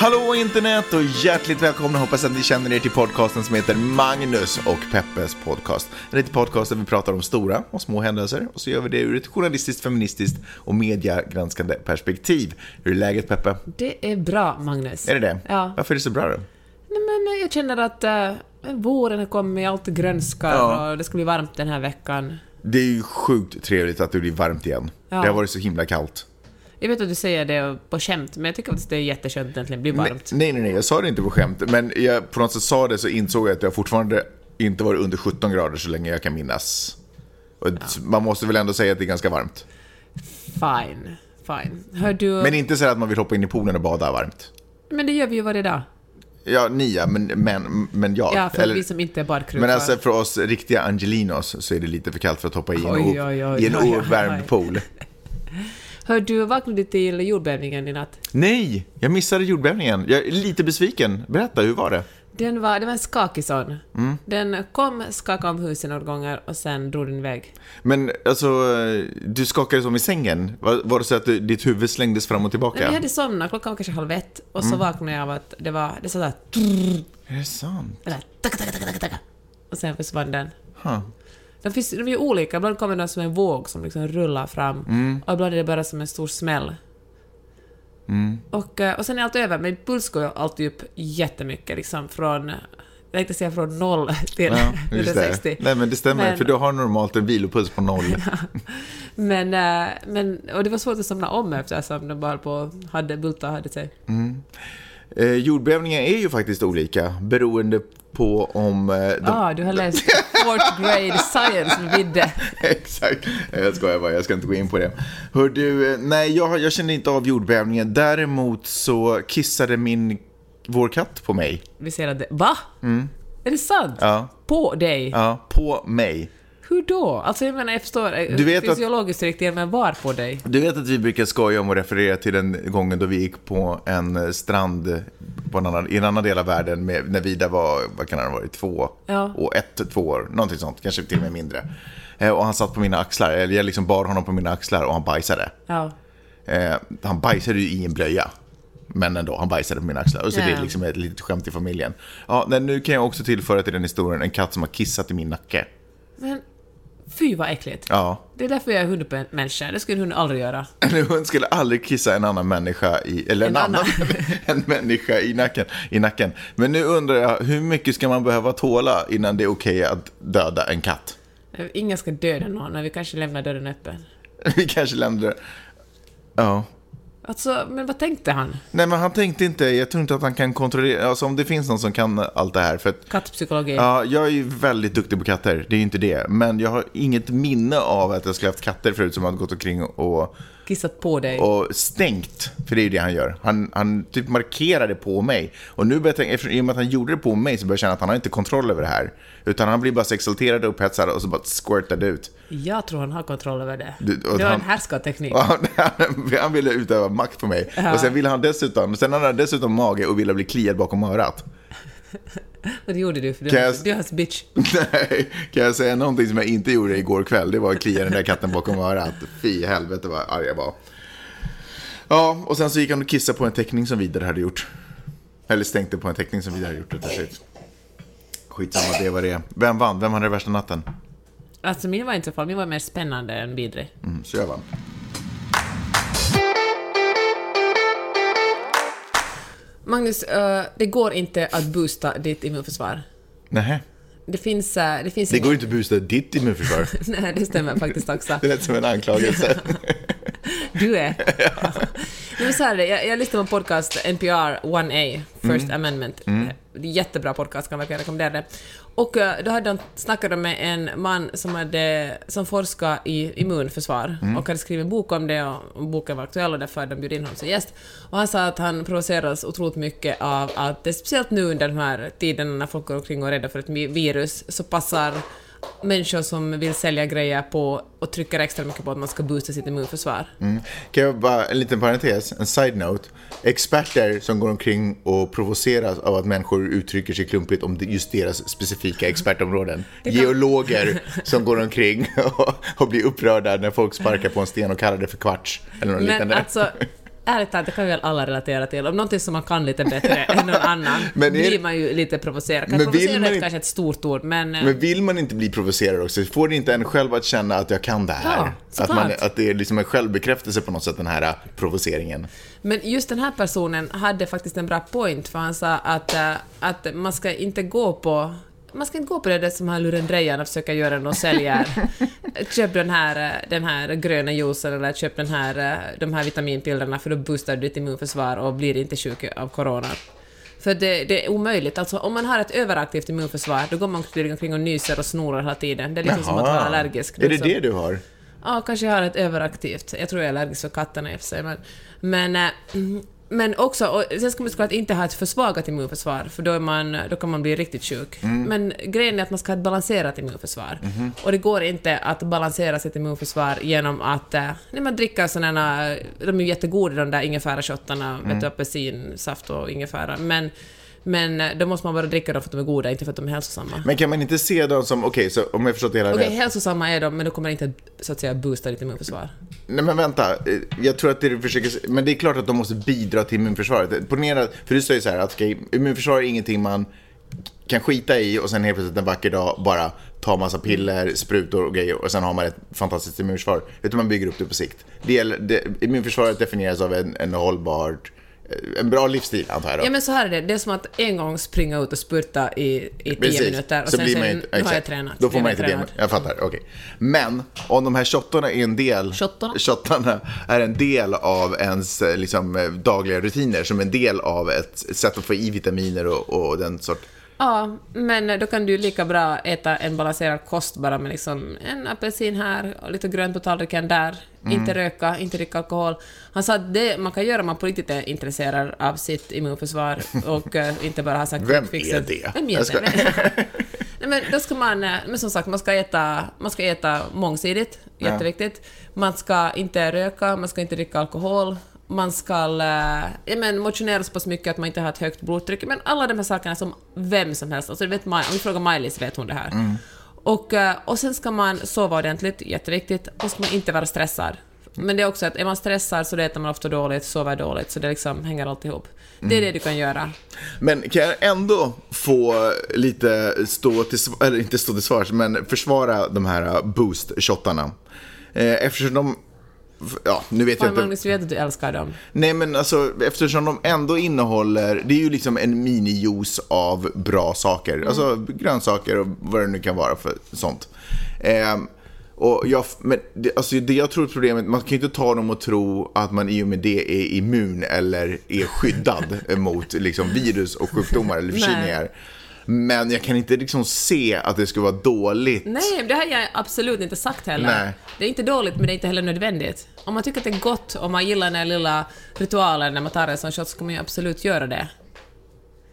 Hallå internet och hjärtligt välkomna. Hoppas att ni känner er till podcasten som heter Magnus och Peppes podcast. En liten podcast där vi pratar om stora och små händelser och så gör vi det ur ett journalistiskt, feministiskt och mediagranskande perspektiv. Hur är läget Peppe? Det är bra, Magnus. Är det det? Ja. Varför är det så bra då? Nej, men jag känner att äh, våren har kommit, allt grönskar Ja. och det ska bli varmt den här veckan. Det är ju sjukt trevligt att det blir varmt igen. Ja. Det har varit så himla kallt. Jag vet att du säger det på skämt, men jag tycker att det är jätteskönt att det blir Nej, varmt. nej, nej, jag sa det inte på skämt. Men jag på något sätt sa det så insåg jag att jag fortfarande inte varit under 17 grader så länge jag kan minnas. Och Man måste väl ändå säga att det är ganska varmt. Fine, fine. Hör du... Men inte så att man vill hoppa in i poolen och bada varmt. Men det gör vi ju varje dag. Ja, ni ja, men, men, men jag. Ja, för Eller- vi som inte är badkrukar. men alltså för oss riktiga Angelinos så är det lite för kallt för att hoppa i en, Oj, o- oj, oj, i en oj, oj, oj. ouppvärmd pool. Hör du, vaknade du till jordbävningen i natt? Nej, jag missade jordbävningen. Jag är lite besviken. Berätta, hur var det? Den var, det var en skakig sån. Mm. Den kom, skakade om huset några gånger och sen drog den iväg. Men alltså, du skakade som i sängen. Var, var det så att du, ditt huvud slängdes fram och tillbaka? jag hade somnat, klockan var kanske halv ett, och Mm. så vaknade jag av att det var, det sa sådär Är det sant? Eller taka, taka, taka, taka, taka. Och sen försvann den. Huh. De, finns, de är ju olika, ibland kommer den som en våg som liksom rullar fram, Mm. och ibland är det bara som en stor smäll. Mm. Och, eh, och sen är allt över, men puls går ju alltid upp jättemycket, liksom från, jag tänkte säga från noll till Ja, just 160. det. Nej, men det stämmer, Men- för du har normalt en vilopuls på noll. Men, eh, men, och det var svårt att somna om eftersom de bara på, hade, bultar hade sig. Eh, jordbävningar är ju faktiskt olika beroende på om... Eh, de... Ah, du har läst fourth grade science vidde. Exakt. Jag skojar bara, jag ska inte gå in på det. Hör du, eh, nej, jag, jag kände inte av jordbävningen. Däremot så kissade min, vår katt på mig. Vi ser att det, va? Är det sant? Mm. Ja, På dig? ja på mig. Hur då? Alltså jag menar, jag förstår eh, Du vet att- fysiologiskt riktigt, men var på dig? Du vet att vi brukar skoja om och referera till den gången då vi gick på en eh, strand på en annan, i en annan del av världen med, när Vida var, vad kan han ha varit, två Ja. och ett, två år, någonting sånt, kanske till och med mindre. Eh, och han satt på mina axlar, eller jag liksom bar honom på mina axlar och han bajsade. Ja. Eh, han bajsade ju i en blöja. Men ändå, han bajsade på mina axlar. Och så Ja. det är liksom ett litet skämt i familjen. Ja, nu kan jag också tillföra till den historien en katt som har kissat i min nacke. Men fy vad äckligt. Ja, Det är därför jag är hundmänniska. Det skulle en hund aldrig göra. en hund skulle aldrig kissa en annan människa i, eller en, En annan, en människa i nacken, i nacken. Men nu undrar jag, hur mycket ska man behöva tåla innan det är okej att döda en katt? Ingen ska döda någon, men vi kanske lämnar dörren öppen. Vi kanske lämnar det. Ja. Alltså, men vad tänkte han? Nej, men han tänkte inte, jag tror inte att han kan kontrollera, alltså om det finns någon som kan allt det här. För att Kattpsykologi. Ja, jag är ju väldigt duktig på katter, det är ju inte det. Men jag har inget minne av att jag skulle haft katter förut som har gått omkring och, Kissat på dig. och stängt. För det är ju det han gör. Han, han typ markerade på mig. Och nu börjar jag tänka, eftersom, i och med att han gjorde det på mig så börjar jag känna att han har inte kontroll över det här. Utan han blir bara så exalterad och upphetsad och så bara squirtade ut. Jag tror han har kontroll över det. Du- det var han- en härskarteknik. Han, han ville utöva makt på mig. Ja. Och sen ville han dessutom, sen hade han dessutom mage och ville bli kliad bakom örat. Och det gjorde du, för du, jag- du är hans bitch. Nej, kan jag säga någonting som jag inte gjorde igår kväll? Det var att klia den där katten bakom örat. Fy helvete vad arg jag var. Ja, och sen så gick han och kissade på en teckning som Vidar hade gjort. Eller stänkte på en teckning som Vidar hade gjort. rättare sagt. Skitsamma, det var det. Vem vann? Vem hade det värsta natten? Alltså min var inte så farlig, min var mer spännande än vidrig. Mm, så jag vann. Magnus, eh, det går inte att boosta ditt immunförsvar. Nähä. Det finns... eh, det finns Det går inte att boosta ditt immunförsvar. Nej, det stämmer faktiskt också. Det lät som en anklagelse. Du är. Nej, men så här är det, jag, jag lyssnade på podcast, NPR 1A, First Amendment. Det är jättebra podcast, kan verkligen rekommendera det. Och eh, då hade de snackat med en man som, hade, som forskade i immunförsvar och hade skrivit en bok om det och boken var aktuell och därför de bjudit in honom som gäst. Och han sa att han provoceras otroligt mycket av att det speciellt nu under de här tiderna när folk går omkring och är rädda för ett virus så passar människor som vill sälja grejer på och trycker extra mycket på att man ska boosta sitt immunförsvar. Mm. Kan jag bara, en liten parentes, en side-note. Experter som går omkring och provoceras av att människor uttrycker sig klumpigt om just deras specifika expertområden. kan- Geologer som går omkring och, och blir upprörda när folk sparkar på en sten och kallar det för kvarts. Eller något Men liknande. alltså, ärligt talat, det kan väl alla relatera till. Om någonting som man kan lite bättre än någon annan, Men blir man ju lite provocerad. Men Kanske vill man inte- kanske ett stort ord, men... eh, Men vill man inte bli provocerad också? Får det inte en själv att känna att jag kan det här? Ja, att, man, att det är liksom en självbekräftelse på något sätt, den här äh, provoceringen. Men just den här personen hade faktiskt en bra point, för han sa att, äh, att man ska inte gå på man ska inte gå på det där som här lurendrejarna försöker göra när de säljer. köp den här, äh, den här gröna juicen eller köp den här, äh, de här vitaminpillerna för då boostar du ditt immunförsvar och blir inte sjuk av corona. För det, det är omöjligt. Alltså, om man har ett överaktivt immunförsvar, då går man omkring och nyser och snorar hela tiden. Det är lite som att vara allergisk. Är det liksom. det du har? Ja, kanske jag har ett överaktivt. Jag tror jag är allergisk för katterna i och för sig. Men, men, eh, mm, men också, och sen ska man såklart inte ha ett försvagat immunförsvar, för då, är man, då kan man bli riktigt sjuk. Men grejen är att man ska ha ett balanserat immunförsvar. Och det går inte att balansera sitt immunförsvar genom att eh, nej, man dricker sådana, de är ju jättegoda de där ingefärashottarna, du, apelsinsaft och ingefära, men men eh, då måste man bara dricka dem för att de är goda, inte för att de är hälsosamma. Men kan man inte se dem som, okej, så om jag förstått det hela Okej, rätt. hälsosamma är de, men då kommer det inte så att säga boosta ditt immunförsvar. Nej men vänta, Eh, jag tror att det du försöker, men det är klart att de måste bidra till immunförsvaret. Ponera, för du säger så här att okej, immunförsvar är ingenting man kan skita i och sen helt plötsligt en vacker dag bara ta massa piller, sprutor och grejer och sen har man ett fantastiskt immunförsvar. Utan man bygger upp det på sikt. Det gäller, det, immunförsvaret definieras av en, en hållbar, eh, en bra livsstil antar jag då. Ja men så här är det, det är som att en gång springa ut och spurta i, i tio Precis. minuter och Så sen blir man inte- nu har jag tränat. Då får man inte det. tränad." Jag fattar, okej. Men om de här shottarna är en del... Shottarna? Shottarna är en del av ens eh, liksom, eh, dagliga rutiner, som en del av ett sätt att få i vitaminer och, och den sort. Ja, men då kan du lika bra äta en balanserad kost bara med liksom en apelsin här och lite grönt på tallriken där. Mm. Inte röka, inte dricka alkohol. Han sa att det man kan göra om man på riktigt är intresserad av sitt immunförsvar och eh, inte bara har sagt Vem är det? Vem är det? Nej, men då ska man, eh, men som sagt, man ska äta, man ska äta mångsidigt, jätteviktigt. Man ska inte röka, man ska inte dricka alkohol, man ska eh, ja, men, motionera så pass mycket att man inte har ett högt blodtryck. Men alla de här sakerna som vem som helst, alltså, vet, om vi frågar Maj-Lis vet hon det här. Och, eh, och sen ska man sova ordentligt, jätteviktigt, och ska man inte vara stressad. Men det är också att är man stressad så äter man ofta dåligt, sover dåligt, så det liksom hänger alltihop. Det är det du kan göra. Men kan jag ändå få lite stå till eller inte stå till svars, men försvara de här eh, boost-shottarna? Eftersom de, ja, nu vet jag Fan inte. Magnus, vet att du älskar dem. Nej men alltså eftersom de ändå innehåller, det är ju liksom en minijuice av bra saker. Alltså grönsaker och vad det nu kan vara för sånt. Ehm, och jag, men det, alltså det jag tror är problemet, man kan ju inte ta dem och tro att man i och med det är immun eller är skyddad mot liksom, virus och sjukdomar eller förkylningar. Men jag kan inte liksom se att det skulle vara dåligt. Nej, det har jag absolut inte sagt heller. Nej. Det är inte dåligt, men det är inte heller nödvändigt. Om man tycker att det är gott och man gillar den här lilla ritualen när man tar en sån shot så ska man ju absolut göra det.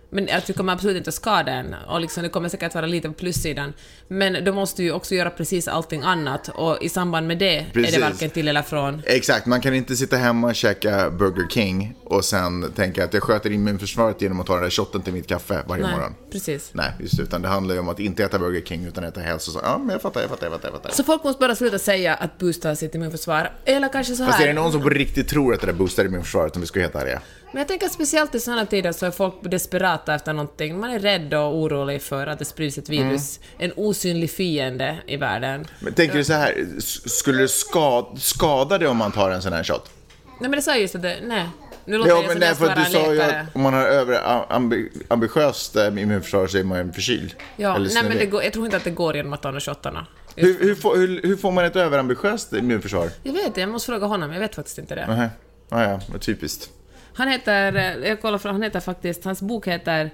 Men jag tycker man absolut inte skada en och liksom, det kommer säkert vara lite på plussidan. Men då måste ju också göra precis allting annat och i samband med det är Precis. det varken till eller från. Exakt, man kan inte sitta hemma och käka Burger King och sen tänka att jag sköter immunförsvaret genom att ta den där shotten till mitt kaffe varje Nej, morgon. precis. Nej, just utan det handlar ju om att inte äta Burger King utan äta hälsosamt. Ja, men jag fattar, jag fattar, jag fattar. Jag fattar. Så folk måste bara sluta säga att boosta sitt immunförsvar. Eller kanske så Fast är här. det någon som på riktigt tror att det där boostar immunförsvaret om vi ska heta det? Men jag tänker speciellt i sådana tider så är folk desperata efter någonting. Man är rädd och orolig för att det sprids ett virus, en osynlig fiende i världen. Men tänker du så här, skulle det skada, skada det om man tar en sån här shot? Nej men det sa jag just att det, nej. Nu låter Ja, men nej, ska för att du sa ju att om man har över ambi, ambitiöst eh, immunförsvar så är man förkyld. Ja, nej men det går, jag tror inte att det går genom att ta de shottarna. hur, hur, får, hur, hur får man ett överambitiöst immunförsvar? Jag vet det, jag måste fråga honom, jag vet faktiskt inte det. Nähä. Ah, ja, typiskt. Han heter, eh, jag kollar för han heter faktiskt, hans bok heter uh,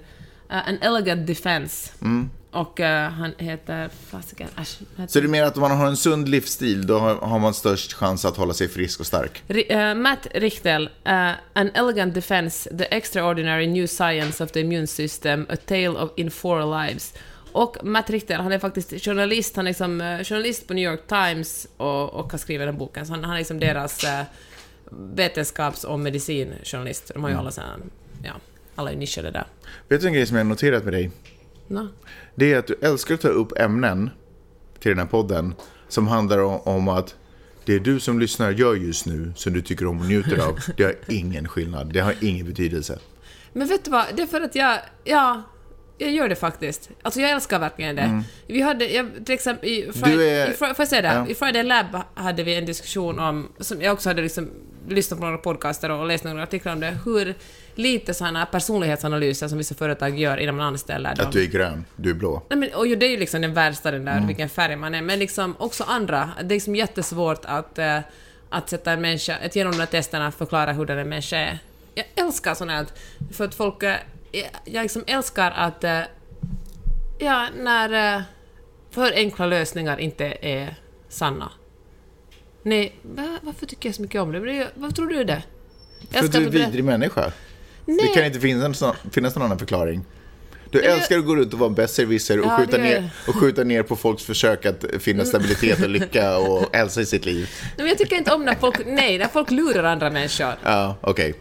An Elegant Defense. Mm. Och eh, han heter, fasiken, äsch. heter Så du menar att om man har en sund livsstil, då har man störst chans att hålla sig frisk och stark? Ri- eh, Matt Richtel, eh, An Elegant Defense, The Extraordinary New Science of the Immune System, A Tale of in Four Lives. Och Matt Richter, han är faktiskt journalist, han är liksom, journalist på New York Times och, och har skrivit den boken, så han, han är liksom deras eh, vetenskaps och medicinjournalist. De har ju alla såna, ja, alla är nischade där. Vet du en grej som jag har noterat med dig? No. Det är att du älskar att ta upp ämnen till den här podden som handlar om, om att det du som lyssnar gör just nu, som du tycker om och njuter av, det har ingen skillnad. Det har ingen betydelse. Men vet du vad, det är för att jag, ja, jag gör det faktiskt. Alltså jag älskar verkligen det. Vi hade, jag, till exempel i, Friday, Mm. Är- i, får jag säga det? Ja. I Friday Lab hade vi en diskussion om, som jag också hade liksom lyssnat på några podcaster och läst några artiklar om det, hur lite sådana personlighetsanalyser som vissa företag gör innan man anställer dem. Att du är grön, du är blå. Nej, men, och det är ju liksom den värsta, den Mm. där, vilken färg man är, men liksom också andra. Det är liksom jättesvårt att, eh, att sätta en människa, att genom de här testerna förklara hur den en människa är. Jag älskar sånt här, för att folk... eh, Jag, jag liksom älskar att... eh, Ja, när... För enkla lösningar inte är sanna. Nej, va, varför tycker jag så mycket om det? Vad tror du det? För att du är en vidrig människa. Nej. Det kan inte finnas, någon- finnas någon annan förklaring. Du jag- älskar att gå runt och vara en besserwisser och, Ja, skjuta ner, och skjuta ner på folks försök att finna stabilitet och lycka och hälsa i sitt liv. Nej, men jag tycker inte om när folk... Nej, när folk lurar andra människor. Ja, okej.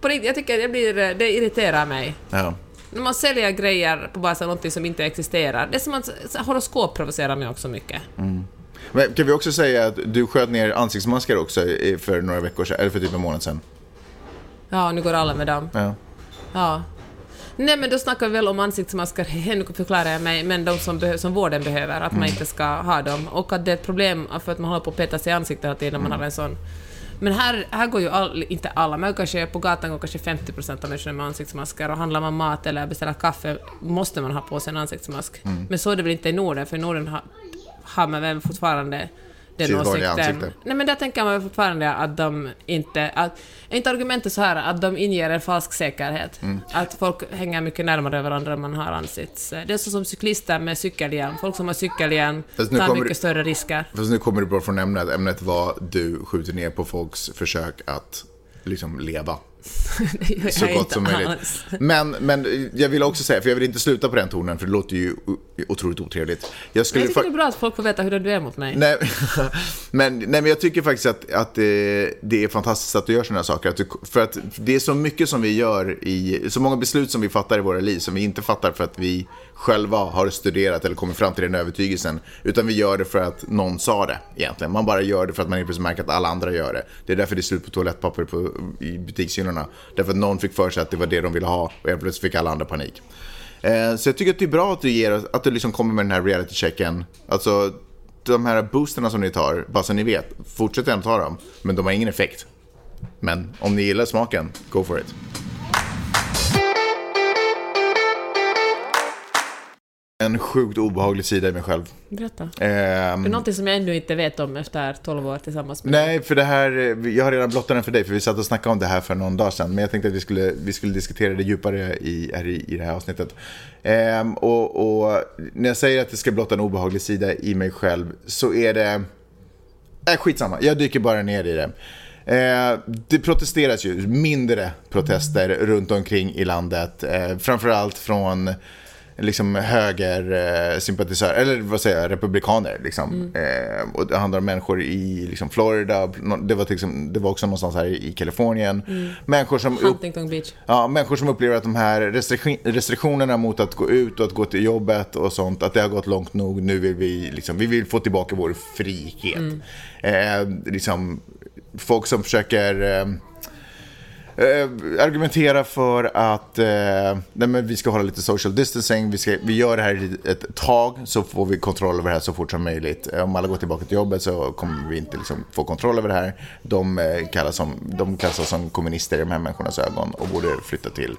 På riktigt, jag tycker det, blir, det irriterar mig. Ja. När man säljer grejer på basis av något som inte existerar. Det är som att horoskop provocerar mig också mycket. Men kan vi också säga att du sköt ner ansiktsmasker också för några veckor sedan, eller för typ en månad sedan? Ja, nu går alla med dem. Ja. Ja. Nej, men då snackar vi väl om ansiktsmasker, nu förklarar jag mig, men de som, behö- som vården behöver, att man inte ska ha dem. Och att det är ett problem för att man håller på att peta sig i ansiktet hela tiden när man har en sån. Men här, här går ju all, inte alla, men kanske på gatan går kanske 50% av människorna med ansiktsmasker och handlar man mat eller beställer kaffe måste man ha på sig en ansiktsmask. Men så är det väl inte i Norden, för i Norden har, har man väl fortfarande den åsikten. Nej men där tänker man fortfarande att de inte... Att, inte argumentet så här att de inger en falsk säkerhet? Mm. Att folk hänger mycket närmare varandra än man har ansikts... Det är så som cyklister med cykelhjälm. Folk som har cykelhjälm tar mycket du- större risker. Fast nu kommer du bort från ämnet. Ämnet var du skjuter ner på folks försök att liksom leva så gott som möjligt. Men, men jag vill också säga, för jag vill inte sluta på den tonen, för det låter ju otroligt otrevligt. Jag Men skulle jag tycker det är bra att folk får veta hur du är mot mig. Nej, men, nej, men jag tycker faktiskt att, att det, det är fantastiskt att du gör sådana här saker. Att du, för att det är så mycket som vi gör i, så många beslut som vi fattar i våra liv som vi inte fattar för att vi själva har studerat eller kommit fram till den övertygelsen. Utan vi gör det för att någon sa det egentligen. Man bara gör det för att man plötsligt märker att alla andra gör det. Det är därför det är slut på toalettpapper på, i butikshyllorna. Därför att någon fick för sig att det var det de ville ha och helt plötsligt fick alla andra panik. Eh, Så jag tycker att det är bra att du, ger, att du liksom kommer med den här reality-checken. Alltså, de här boosterna som ni tar, bara så ni vet, fortsätt gärna ta dem. Men de har ingen effekt. Men om ni gillar smaken, go for it. En sjukt obehaglig sida i mig själv. Berätta. Det är någonting som jag ännu inte vet om efter 12 år tillsammans med Nej, för det här, jag har redan blottat den för dig, för vi satt och snackade om det här för någon dag sedan. Men jag tänkte att vi skulle, vi skulle diskutera det djupare i, i, i det här avsnittet. Ehm, och, och när jag säger att det ska blotta en obehaglig sida i mig själv, så är det... Äh, skitsamma, jag dyker bara ner i det. Eh, det protesteras ju, mindre protester runt omkring i landet. Eh, framförallt från liksom högersympatisörer, eller vad säger jag, republikaner. Liksom. Eh, och det handlar om människor i liksom, Florida, det var, exempel, det var också någonstans här i Kalifornien. Människor som upp, Huntington Beach. Ja, människor som upplever att de här restriktion- restriktionerna mot att gå ut och att gå till jobbet och sånt, att det har gått långt nog. Nu vill vi, liksom, vi vill få tillbaka vår frihet. Eh, liksom, folk som försöker eh, eh, argumentera för att eh, nej, men vi ska hålla lite social distancing, vi, ska, vi gör det här ett tag så får vi kontroll över det här så fort som möjligt. Eh, Om alla går tillbaka till jobbet så kommer vi inte liksom, få kontroll över det här. De, eh, kallas som, de klassas som kommunister i de här människornas ögon och borde flytta till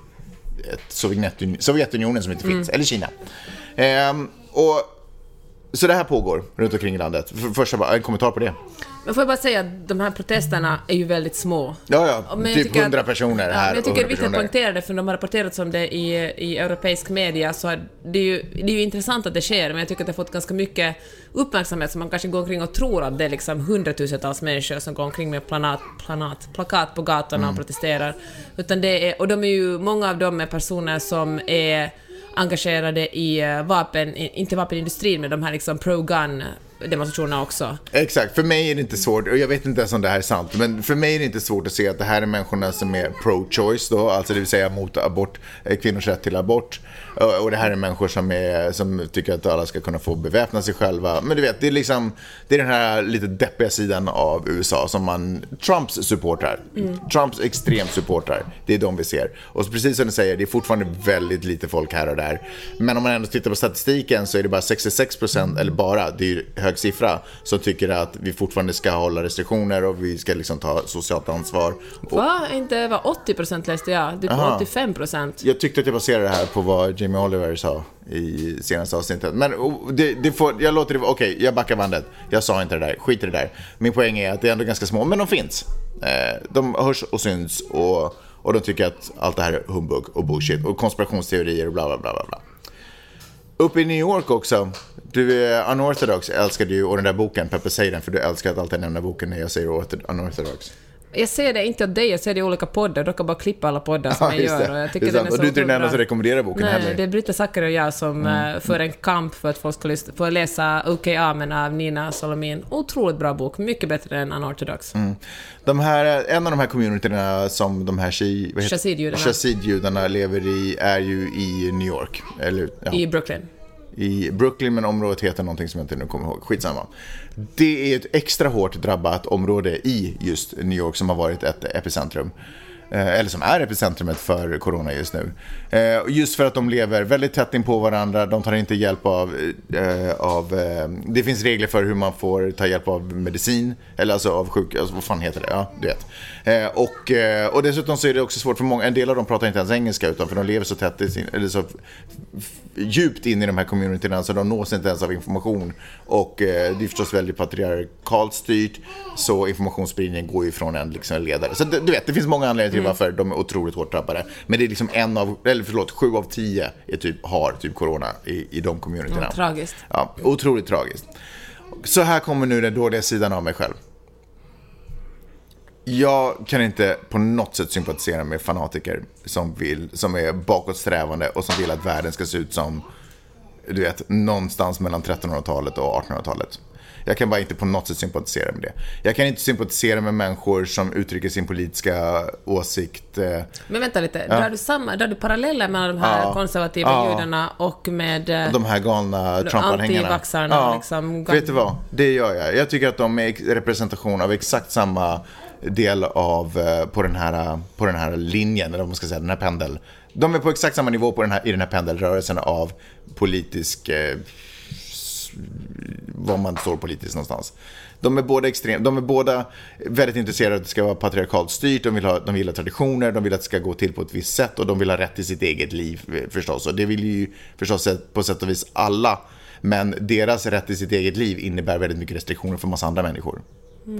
ett Sovjetunion, Sovjetunionen som inte finns, eller Kina. Ehm, och, så det här pågår runt omkring i landet. För, först en kommentar på det. Men får jag bara säga att de här protesterna är ju väldigt små. Ja, ja, Ja, men typ tycker 100 att- personer Ja, här men jag tycker det är 100 viktigt att poängtera det, för de har rapporterats om det i, i europeisk media, så är det, är ju, det är ju intressant att det sker, men jag tycker att det har fått ganska mycket uppmärksamhet, så man kanske går omkring och tror att det är liksom hundratusentals människor som går omkring med planat, planat, plakat på gatorna Mm. och protesterar. Utan det är, och de är ju, många av dem är personer som är engagerade i eh, vapen, inte vapenindustrin, men de här liksom pro-gun demonstrationerna också. Exakt, för mig är det inte svårt, och jag vet inte ens om det här är sant, men för mig är det inte svårt att se att det här är människorna som är pro-choice då, alltså det vill säga mot abort, eh, kvinnors rätt till abort. Och det här är människor som, är, som tycker att alla ska kunna få beväpna sig själva. Men du vet, det är liksom, det är den här lite deppiga sidan av USA som man, Trumps supportrar, Trumps extremt supportrar, det är de vi ser. Och precis som du säger, det är fortfarande väldigt lite folk här och där. Men om man ändå tittar på statistiken så är det bara 66 procent, eller bara, det är ju hög siffra, som tycker att vi fortfarande ska hålla restriktioner och vi ska liksom ta socialt ansvar. Och Va? Inte över 80 procent läste jag, typ Aha. 85 procent. jag tyckte att jag baserade det här på vad Jamie Oliver sa i senaste avsnittet. Men oh, det, det får, jag låter det vara, okej, jag backar bandet. Jag sa inte det där, skit i det där. Min poäng är att det är ändå ganska små, men de finns. Eh, de hörs och syns och, och de tycker att allt det här är humbug och bullshit och konspirationsteorier och bla bla bla bla. bla. Uppe i New York också, du är unorthodox älskar du och den där boken, Peppe säger den för du älskar att alltid nämna boken när jag säger unorthodox. Jag ser det inte åt dig, jag ser det i olika poddar. Du kan bara klippa alla poddar som jag just gör. Och jag tycker den är och du är inte den enda som rekommenderar boken Nej, heller. Mm. det är Britta Zackari och jag som eh, för en kamp för att folk ska lyssna, få läsa OK Amen av Nina Solomin. Otroligt bra bok, mycket bättre än Unorthodox. De här, en av de här communityna som de här shi, Chassidjudarna. lever i är ju i New York. Eller, ja, I i... Brooklyn. Men området heter någonting som jag inte nu kommer ihåg. Skitsamma. Det är ett extra hårt drabbat område i just New York som har varit ett epicentrum. Eh, eller som är epicentrumet för corona just nu. Eh, just för att de lever väldigt tätt in på varandra, de tar inte hjälp av... Eh, av det finns regler för hur man får ta hjälp av medicin, eller alltså av sjuk... Alltså, vad fan heter det? Ja, du vet. Och, och dessutom så är det också svårt för många, en del av dem pratar inte ens engelska utan för de lever så tätt i sin, eller så djupt in i de här communityna så de nås inte ens av information. Och eh, det är förstås väldigt patriarkalt styrt så informationsspridningen går ju från en liksom, ledare. Så du vet, det finns många anledningar till varför de är otroligt hårt drabbade. Men det är liksom en av, eller förlåt, sju av tio är typ, har typ corona i, i de communityna. Tragiskt. Ja, otroligt tragiskt. Så här kommer nu den dåliga sidan av mig själv. Jag kan inte på något sätt sympatisera med fanatiker som, vill, som är bakåtsträvande och som vill att världen ska se ut som, du vet, någonstans mellan 1300-talet och 1800-talet. Jag kan bara inte på något sätt sympatisera med det. Jag kan inte sympatisera med människor som uttrycker sin politiska åsikt. Eh, Men vänta lite, drar, du samma, drar du paralleller mellan de här Ja. konservativa Ja. judarna och med... eh, de här galna Trump-anhängarna. antivaxxarna, liksom. Vet du vad? Det gör jag. Jag tycker att de är representation av exakt samma del av, eh, på den här, på den här linjen, eller vad man ska säga, den här pendel. De är på exakt samma nivå på den här, i den här pendelrörelsen av politisk, eh, var man står politiskt någonstans. De är båda extrem, de är båda väldigt intresserade av att det ska vara patriarkalt styrt, de vill, ha, de vill ha traditioner, de vill att det ska gå till på ett visst sätt och de vill ha rätt till sitt eget liv eh, förstås. Och det vill ju förstås på sätt och vis alla. Men deras rätt till sitt eget liv innebär väldigt mycket restriktioner för massa andra människor.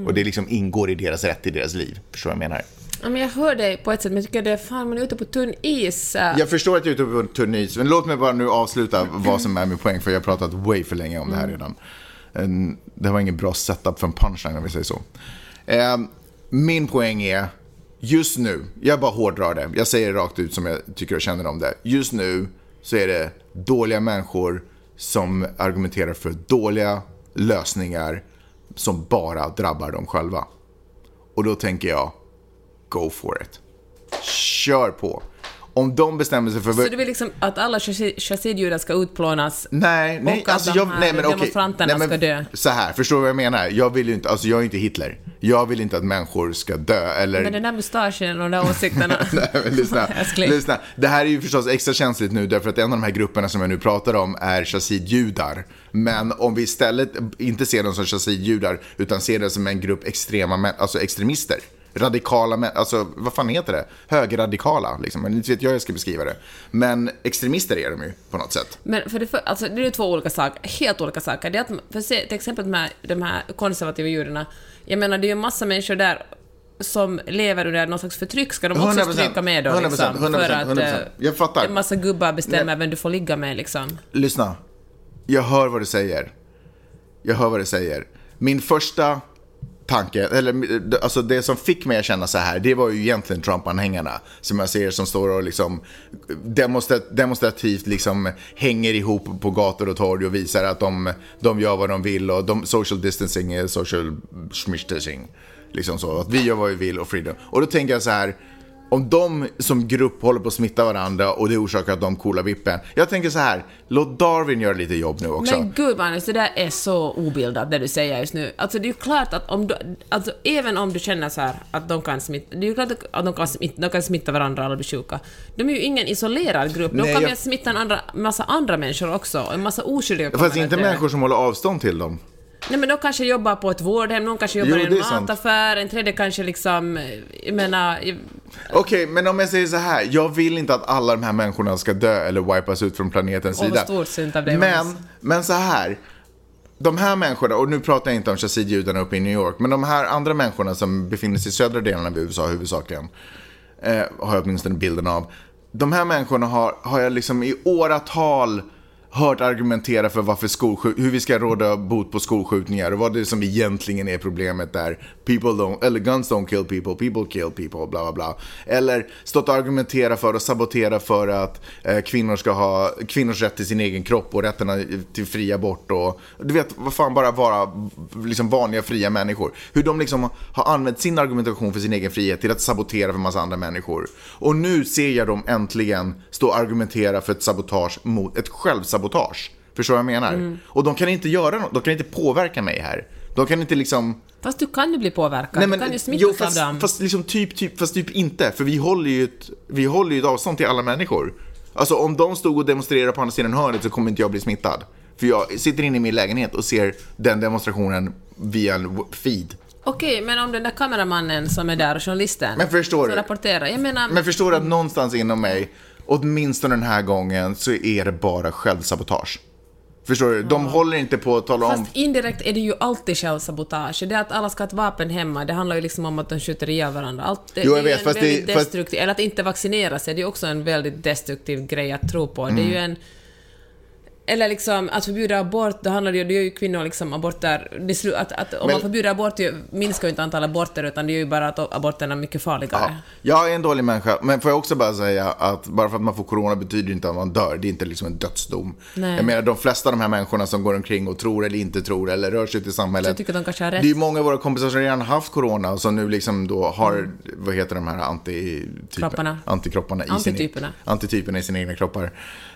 Och det liksom ingår i deras rätt i deras liv. Förstår du vad jag menar? Ja, men jag hör dig på ett sätt, men jag tycker det är fan, man är ute på tunn is. Jag förstår att jag är ute på tunn is, men låt mig bara nu avsluta vad som är min poäng, för jag har pratat way för länge om det här redan. En- Det var ingen bra setup för en punchline om vi säger så. Eh, Min poäng är, just nu, jag bara hårdrar det, jag säger det rakt ut som jag tycker och känner om det. Just nu så är det dåliga människor som argumenterar för dåliga lösningar som bara drabbar dem själva. Och då tänker jag, go for it. Kör på. Om de bestämmer sig för... Så du vill liksom att alla chassi- chassidjudar ska utplånas? Nej, nej, Och att alltså de jag, här nej men demonstranterna Nej, men ska dö. Så här, förstår du vad jag menar? Jag vill ju inte, alltså jag är inte Hitler. Jag vill inte att människor ska dö eller... Men den där mustaschen och de där åsikterna. Nej, men lyssna, lyssna. Det här är ju förstås extra känsligt nu därför att en av de här grupperna som jag nu pratar om är chassidjudar. Men om vi istället inte ser dem som chassidjudar utan ser det som en grupp extrema, alltså extremister. Radikala alltså vad fan heter det? Högerradikala liksom. Men inte vet jag hur jag ska beskriva det. Men extremister är de ju på något sätt. Men för det, för, alltså, det är två olika saker, helt olika saker. Det är att, för se, till exempel de här, de här konservativa judarna, jag menar det är ju en massa människor där som lever under någon slags förtryck, ska de också 100%, stryka med då 100%, liksom? 100%, för att 100%. eh, Jag fattar. en massa gubbar bestämmer vem du får ligga med liksom. Lyssna. Jag hör vad du säger. Jag hör vad du säger. Min första tanke, eller alltså det som fick mig att känna så här, det var ju egentligen Trump-anhängarna. Som jag ser som står och liksom demonstrativt liksom hänger ihop på gator och torg och visar att de, de gör vad de vill och de, social distancing är social schmichtacing. Liksom så, att vi gör vad vi vill och freedom. Och då tänker jag så här, om de som grupp håller på att smitta varandra och det orsakar att de coola vippen. Jag tänker så här, låt Darwin göra lite jobb nu också. Men gud Magnus, det där är så obildat det du säger just nu. Alltså det är ju klart att om du, alltså även om du känner så här att de kan smitta, det är ju klart att de kan smitta, de kan smitta varandra eller bli sjuka. De är ju ingen isolerad grupp, de Nej, kan jag- ju smitta en andra, massa andra människor också, en massa oskyldiga Fast inte människor som håller avstånd till dem. Nej men de kanske jobbar på ett vårdhem, någon kanske jobbar Jo, i en är sant. mataffär, en tredje kanske liksom, jag menar, Okej, men om jag säger så här. Jag vill inte att alla de här människorna ska dö eller wipas ut från planetens sida. av dig, men, men så här. De här människorna, och nu pratar jag inte om Shazid-judarna uppe i New York, men de här andra människorna som befinner sig i södra delarna av USA huvudsakligen, eh, har jag åtminstone bilden av. De här människorna har, har jag liksom i åratal hört argumentera för varför skolskjut- hur vi ska råda bot på skolskjutningar och vad det är som egentligen är problemet där. People don't, eller guns don't kill people, people kill people, bla bla bla. Eller stått och argumentera för och sabotera för att eh, kvinnor ska ha kvinnors rätt till sin egen kropp och rätten till fri abort och du vet, vad fan bara vara liksom vanliga fria människor. Hur de liksom har använt sin argumentation för sin egen frihet till att sabotera för massa andra människor. Och nu ser jag dem äntligen stå och argumentera för ett sabotage mot ett självsabotage. Förstår du vad jag menar? Och de kan inte göra något, de kan inte påverka mig här. De kan inte liksom... fast du kan ju bli påverkad, Nej, men, du kan ju smittas jo, av fast, dem. fast liksom typ, typ, fast typ inte. För vi håller ju ett, vi håller ju ett avstånd till alla människor. Alltså om de stod och demonstrerade på andra sidan hörnet så kommer inte jag bli smittad. För jag sitter inne i min lägenhet och ser den demonstrationen via en feed. Okej, men om den där kameramannen som är där och journalisten Men förstår som du? rapporterar, jag menar... Men förstår du att någonstans inom mig, åtminstone den här gången, så är det bara självsabotage. Förstår du? De håller inte på att tala om... Fast indirekt är det ju alltid självsabotage. Det att alla ska ha ett vapen hemma, det handlar ju liksom om att de skjuter ihjäl varandra. Allt, det, Jo, jag är vet, en fast det- fast- Eller att inte vaccinera sig, det är ju också en väldigt destruktiv grej att tro på. Det är ju Mm. en... Eller liksom att förbjuda abort, då handlar det ju, det gör ju kvinnor liksom aborter, det att, att om Men- man förbjuder abort ju, minskar ju inte antalet aborter utan det är ju bara att aborterna är mycket farligare. Ja, jag är en dålig människa, men får jag också bara säga att bara för att man får corona betyder inte att man dör. Det är inte liksom en dödsdom. Nej. Jag menar, de flesta av de här människorna som går omkring och tror eller inte tror eller rör sig ute i samhället. Jag tycker de kanske har rätt. Det är ju många av våra kompisar som redan haft corona och som nu liksom då har, vad heter de här Kropparna. antikropparna i Antityperna. Sin, antityperna i sina egna kroppar.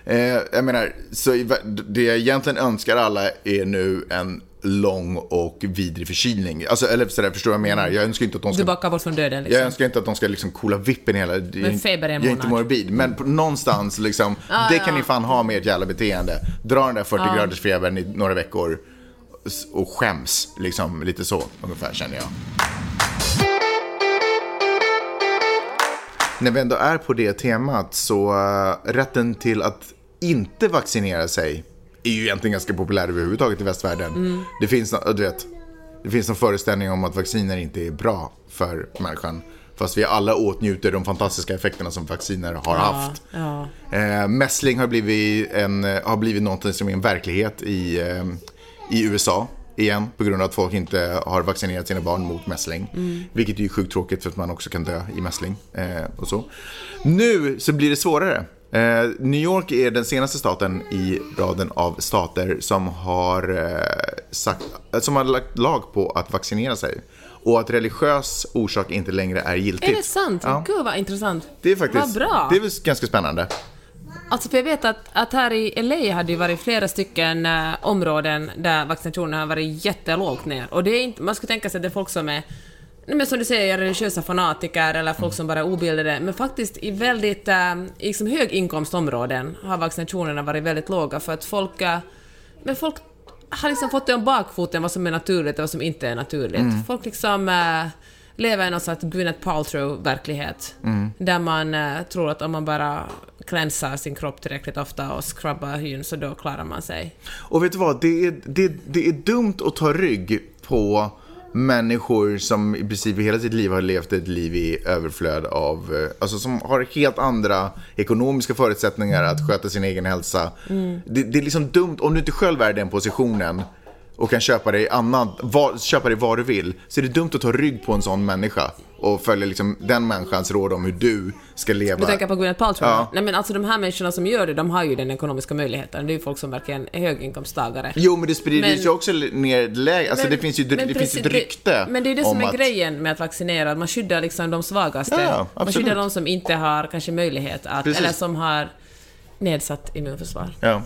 Eh, jag menar, så det jag egentligen önskar alla är nu en lång och vidrig förkylning. Alltså, eller sådär, förstår du vad jag menar? Jag önskar inte att de ska backar bort från döden jag liksom. önskar inte att de ska liksom coola vippen hela... är Men feber i en Jag är inte morbid. Men på, någonstans liksom, Ah, det ja. kan ni fan ha med ert jävla beteende. Dra den där 40 Ja. graders febern i några veckor och skäms. Liksom lite så ungefär känner jag. När vi ändå är på det temat så uh, rätten till att inte vaccinera sig är ju egentligen ganska populär överhuvudtaget i västvärlden. Mm. Det finns, du vet, det finns en föreställning om att vacciner inte är bra för människan. Fast vi alla åtnjuter de fantastiska effekterna som vacciner har haft. Ja. Eh, mässling har blivit, en, har blivit något som är en verklighet i, eh, i USA igen på grund av att folk inte har vaccinerat sina barn mot mässling. Vilket är ju sjukt tråkigt för att man också kan dö i mässling eh, och så. Nu så blir det svårare. Eh, New York är den senaste staten i raden av stater som har, eh, sagt, eh, som har lagt lag på att vaccinera sig. Och att religiös orsak inte längre är giltigt. Är det sant? Ja. Gud vad intressant. Det är faktiskt, Vad bra. det är väl ganska spännande. Alltså för jag vet att, att här i LA hade ju varit flera stycken eh, områden där vaccinationen har varit jättelågt ner. Och det är inte, man skulle tänka sig att det är folk som är men som du säger, religiösa fanatiker eller folk som bara är obildade, men faktiskt i väldigt i liksom höginkomstområden har vaccinationerna varit väldigt låga för att folk, eh, men folk har liksom fått det om bakfoten vad som är naturligt och vad som inte är naturligt. Folk liksom eh, lever i någon sorts Gwyneth Paltrow-verklighet. Där man eh, tror att om man bara cleansar sin kropp tillräckligt ofta och scrubbar hyn så då klarar man sig. Och vet du vad, det är, det, det är dumt att ta rygg på människor som i princip hela sitt liv har levt ett liv i överflöd av, eh, alltså som har helt andra ekonomiska förutsättningar att sköta sin egen hälsa. Det, det är liksom dumt, om du inte själv är i den positionen och kan köpa dig, annan, vad, köpa dig vad du vill så är det dumt att ta rygg på en sån människa och följa liksom den människans råd om hur du ska leva. Du tänker på Gwyneth Paltrow? Ja. Nej men alltså de här människorna som gör det, de har ju den ekonomiska möjligheten. Det är ju folk som verkligen är höginkomsttagare. Jo, men det sprider Men- sig också ner läge. Alltså Men- det finns ju, det, men finns precis, ett rykte Men det är det som om är att, grejen med att vaccinera, man skyddar liksom de svagaste. Ja, man skyddar de som inte har kanske möjlighet att, Precis. eller som har nedsatt immunförsvar. Ja.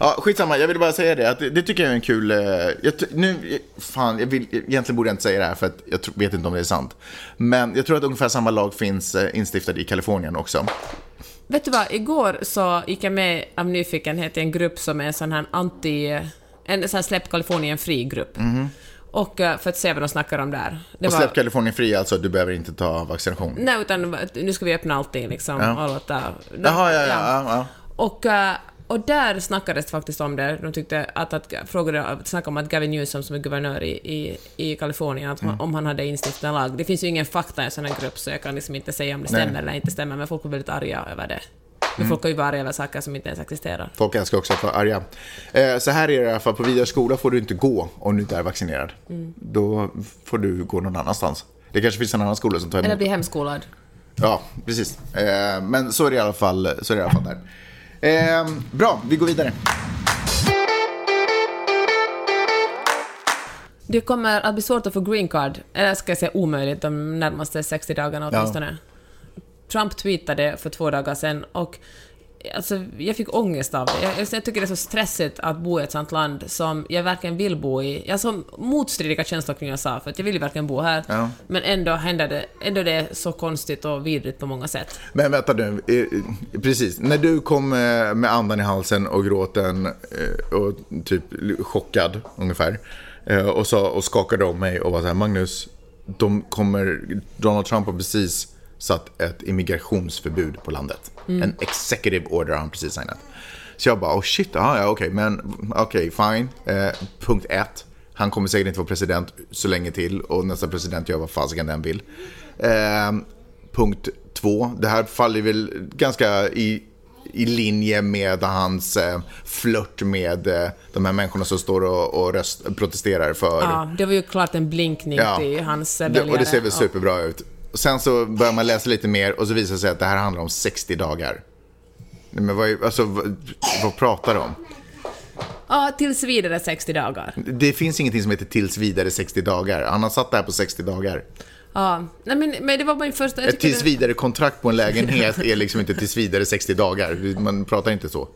Ja, skitsamma, jag ville bara säga det. Att det, det tycker jag är en kul... eh, Jag, nu, fan, jag vill, egentligen borde jag inte säga det här för att jag vet inte om det är sant. Men jag tror att ungefär samma lag finns eh, instiftad i Kalifornien också. Vet du vad, igår så gick jag med av nyfikenhet i en grupp som är en sån här anti... En sån här Släpp Kalifornien fri-grupp. Och eh, för att se vad de snackar om där. Det. Och släpp Kalifornien fri, alltså du behöver inte ta vaccination. Nej, utan nu ska vi öppna allting liksom. Ja. Och låta, Jaha, ja, ja, ja. ja. Och, och där snackades faktiskt om det. De tyckte att, att frågade, snackade om att Gavin Newsom som är guvernör i, i, i Kalifornien, att, Mm. om han hade instiftat en lag. Det finns ju ingen fakta i en sån här grupp, så jag kan liksom inte säga om det Nej. stämmer eller inte stämmer, men folk var väldigt arga över det. Men Mm. folk kan ju vara arga över saker som inte ens existerar. Folk älskar också att vara arga. Eh, så här är det i alla fall, på Vidare skola får du inte gå om du inte är vaccinerad. Mm. Då får du gå någon annanstans. Det kanske finns en annan skola som tar emot. Eller bli hemskolad. Ja, precis. Eh, men så är det i alla fall, så är det i alla fall där. Eh, bra, vi går vidare. Det kommer att bli svårt att få green card, eller ska jag säga omöjligt, de närmaste 60 dagarna Ja. åtminstone. Trump tweetade för två dagar sedan och alltså, jag fick ångest av det. Jag, jag tycker det är så stressigt att bo i ett sånt land som jag verkligen vill bo i. Jag har så motstridiga känslor kring USA, för att jag vill ju verkligen bo här. Ja. Men ändå händer det, ändå det är så konstigt och vidrigt på många sätt. Men vänta nu, eh, eh, precis. När du kom eh, med andan i halsen och gråten och typ chockad ungefär. Och, sa, och skakade om mig och var så här, Magnus, de kommer, Donald Trump har precis satt ett immigrationsförbud på landet. En executive order har han precis signat. Så jag bara, oh shit, aha, ja okej, men okej, fine. Eh, punkt ett. Han kommer säkert inte vara president så länge till och nästa president gör vad fasiken den vill. Eh, punkt två, det här faller väl ganska i, i linje med hans eh, flört med eh, de här människorna som står och, och röst, protesterar för... Ja, det var ju klart en blinkning Ja. till hans väljare. och det ser väl superbra ut. Och sen så börjar man läsa lite mer och så visar det sig att det här handlar om 60 dagar. Nej, men vad, alltså, vad, vad pratar de om? Ja, tills vidare 60 dagar. Det finns ingenting som heter tills vidare 60 dagar. Han har satt det här på 60 dagar. Ja, nej men, men det var min första... Ett tills det- vidare kontrakt på en lägenhet är liksom inte tills vidare 60 dagar. Man pratar inte så.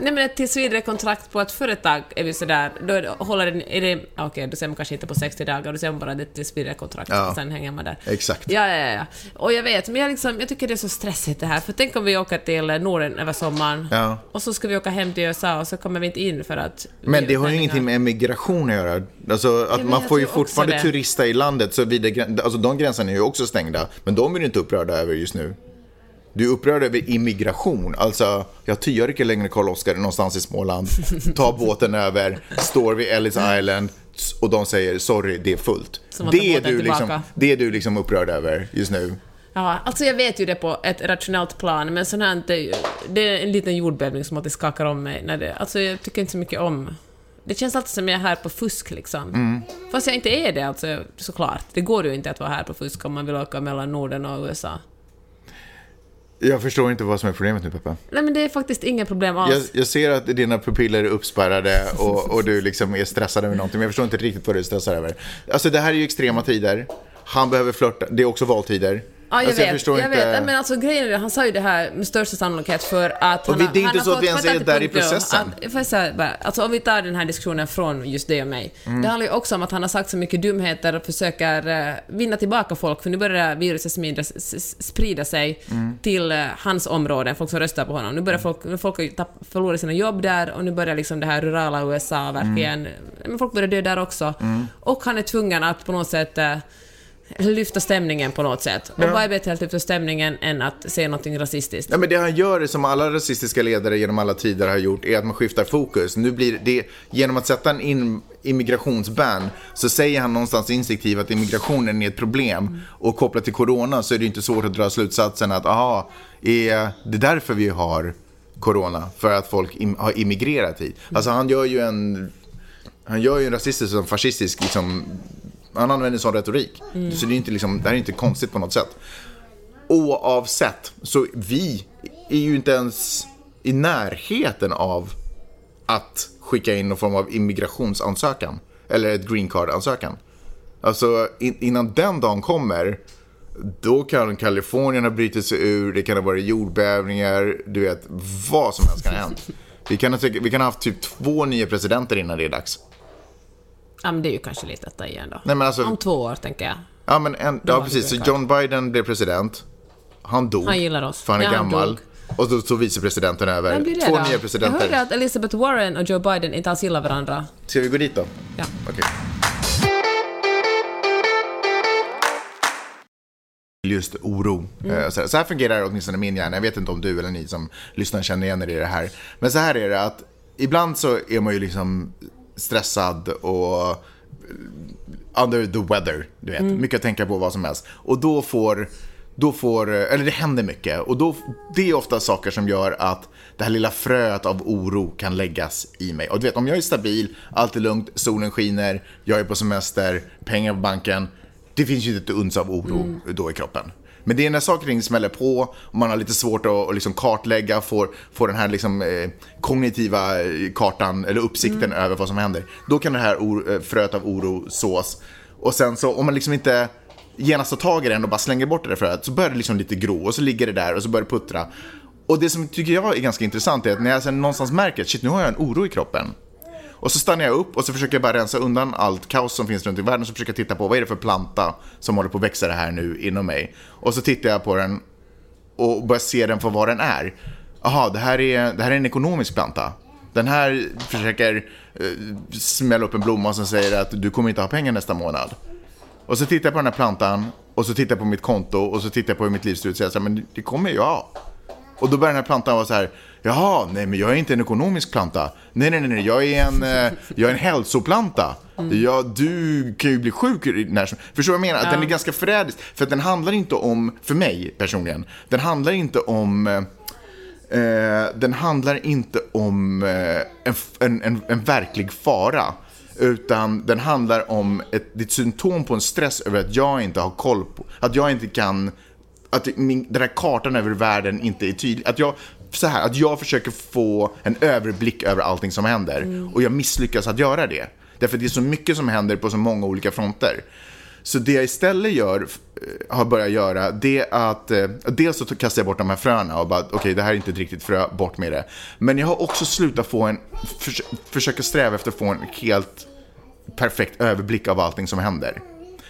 Nej men ett tills vidare kontrakt på ett företag är vi sådär, då är det, håller den, är det, okej då ser man kanske inte på 60 dagar, då ser man bara det tills vidare kontrakt, Ja. och sen hänger man där. Exakt. Ja, ja, ja. Och jag vet, men jag, liksom, jag tycker det är så stressigt det här, för tänk om vi åker till Norden över sommaren, Ja. och så ska vi åka hem till USA och så kommer vi inte in för att... Men det har ju ingenting med migration att göra. Alltså att men man får ju fortfarande turista i landet. Så vid det, alltså de gränserna är ju också stängda. Men de är du inte upprörda över just nu. Du är upprörd över immigration. Alltså, jag tyar inte längre Karl Oskar någonstans i Småland. Ta båten över, står vid Ellis Island och de säger sorry, det är fullt. Det är, du liksom, det är du liksom upprörd över just nu. Ja, alltså jag vet ju det på ett rationellt plan, men sånt här, det, det är en liten jordbävning som alltid skakar om mig. När det, alltså jag tycker inte så mycket om... Det känns alltid som jag är här på fusk liksom. Mm. Fast jag inte är det, alltså, såklart. Det går ju inte att vara här på fusk om man vill åka mellan Norden och USA. Jag förstår inte vad som är problemet nu, Peppa. Nej men det är faktiskt inga problem alls. Jag, jag ser att dina pupiller är uppspärrade och, och du liksom är stressad över någonting, men jag förstår inte riktigt vad du är stressad över. Alltså det här är ju extrema tider. Han behöver flörta, det är också valtider. Ja, jag alltså, vet. förstår Jag inte... vet. Men alltså grejen är, han sa ju det här med största sannolikhet för att han Och vi- har- det är inte så att vi ens är där i processen. Att, jag säga bara, alltså om vi tar den här diskussionen från just dig och mig. Mm. Det handlar ju också om att han har sagt så mycket dumheter och försöker uh, vinna tillbaka folk, för nu börjar viruset smida, sprida sig Mm. till eh, hans områden, folk som röstar på honom. Nu börjar folk, nu folk tapp, förlorat sina jobb där och nu börjar liksom det här rurala USA verkligen... Mm. Men folk börjar dö där också. Och han är tvungen att på något sätt eh, lyfta stämningen på något sätt. Och Ja. vad är bättre att lyfta stämningen än att säga någonting rasistiskt? Ja, men det han gör, som alla rasistiska ledare genom alla tider har gjort, är att man skiftar fokus. Nu blir det, genom att sätta en in, immigrationsban så säger han någonstans instinktivt att immigrationen är ett problem. Och kopplat till corona så är det inte svårt att dra slutsatsen att, aha, är det därför vi har corona? För att folk im, har immigrerat hit. Alltså han gör ju en Han gör ju en rasistisk och fascistisk, liksom, han använder sån retorik. Så det är inte liksom, det här är inte konstigt på något sätt. Oavsett, så vi är ju inte ens i närheten av att skicka in någon form av immigrationsansökan. Eller ett green card-ansökan. Alltså in, innan den dagen kommer, då kan Kalifornien ha brutit sig ur, det kan ha varit jordbävningar, du vet, vad som helst kan ha hänt. Vi kan, ha, vi kan ha haft typ två nya presidenter innan det är dags. Ja, men det är ju kanske lite att ta igen då. Nej, men alltså- Om två år, tänker jag. Ja, men en, ja precis. Så John Biden blev president. Han dog. Han gillar oss. För han är Ja, han gammal. dog. Och då tog vicepresidenten över. Vem blir det Två då? nya Jag presidenter. hörde att Elizabeth Warren och Joe Biden inte alls gillar varandra. Ska vi gå dit då? Ja. Okej. Just oro. Eh, Så, här, så här fungerar åtminstone min hjärna. Jag vet inte om du eller ni som lyssnar känner igen er i det här. Men så här är det att ibland så är man ju liksom stressad och under the weather, du vet. Mycket att tänka på vad som helst. Och då får, då får, eller det händer mycket. Och då, det är ofta saker som gör att det här lilla fröet av oro kan läggas i mig. Och du vet, om jag är stabil, allt är lugnt, solen skiner, jag är på semester, pengar på banken. Det finns ju inte ett uns av oro då i kroppen. Men det är när saker och ting smäller på och man har lite svårt att, att liksom kartlägga, får, får den här liksom, eh, kognitiva eh, kartan eller uppsikten över vad som händer. Då kan det här or, eh, fröet av oro sås. Och sen så om man liksom inte genast tar tag i den och bara slänger bort det där fröet så börjar det liksom lite gro och så ligger det där och så börjar det puttra. Och det som tycker jag är ganska intressant är att när jag sen någonstans märker att shit nu har jag en oro i kroppen. Och så stannar jag upp och så försöker jag bara rensa undan allt kaos som finns runt i världen. Så försöker jag titta på vad är det för planta som håller på att växa det här nu inom mig. Och så tittar jag på den och börjar se den för vad den är. Jaha, det, här är- det här är en ekonomisk planta. Den här försöker eh, smälla upp en blomma som säger att du kommer inte ha pengar nästa månad. Och så tittar jag på den här plantan och så tittar jag på mitt konto och så tittar jag på hur mitt liv ser ut och säger så här, men det kommer jag ha. Och då börjar den här plantan vara så här, jaha, nej men jag är inte en ekonomisk planta. Nej, nej, nej, nej jag är en, eh, jag är en hälsoplanta. Ja, du kan ju bli sjuk när som Förstår vad jag menar? Att Den är ganska förrädisk. För att den handlar inte om, för mig personligen, den handlar inte om eh, Eh, den handlar inte om eh, en, en, en, verklig fara. Utan den handlar om ett, ett symptom på en stress över att jag inte har koll på, att jag inte kan, att min, den här kartan över världen inte är tydlig. Att jag, så här, att jag försöker få en överblick över allting som händer och jag misslyckas att göra det. Därför det är så mycket som händer på så många olika fronter. Så det jag istället gör, eh, har börjat göra, det är att eh, dels så kastar jag bort de här fröna och bara okej, det här är inte ett riktigt frö, bort med det. Men jag har också slutat få en, förs försöka sträva efter att få en helt perfekt överblick av allting som händer.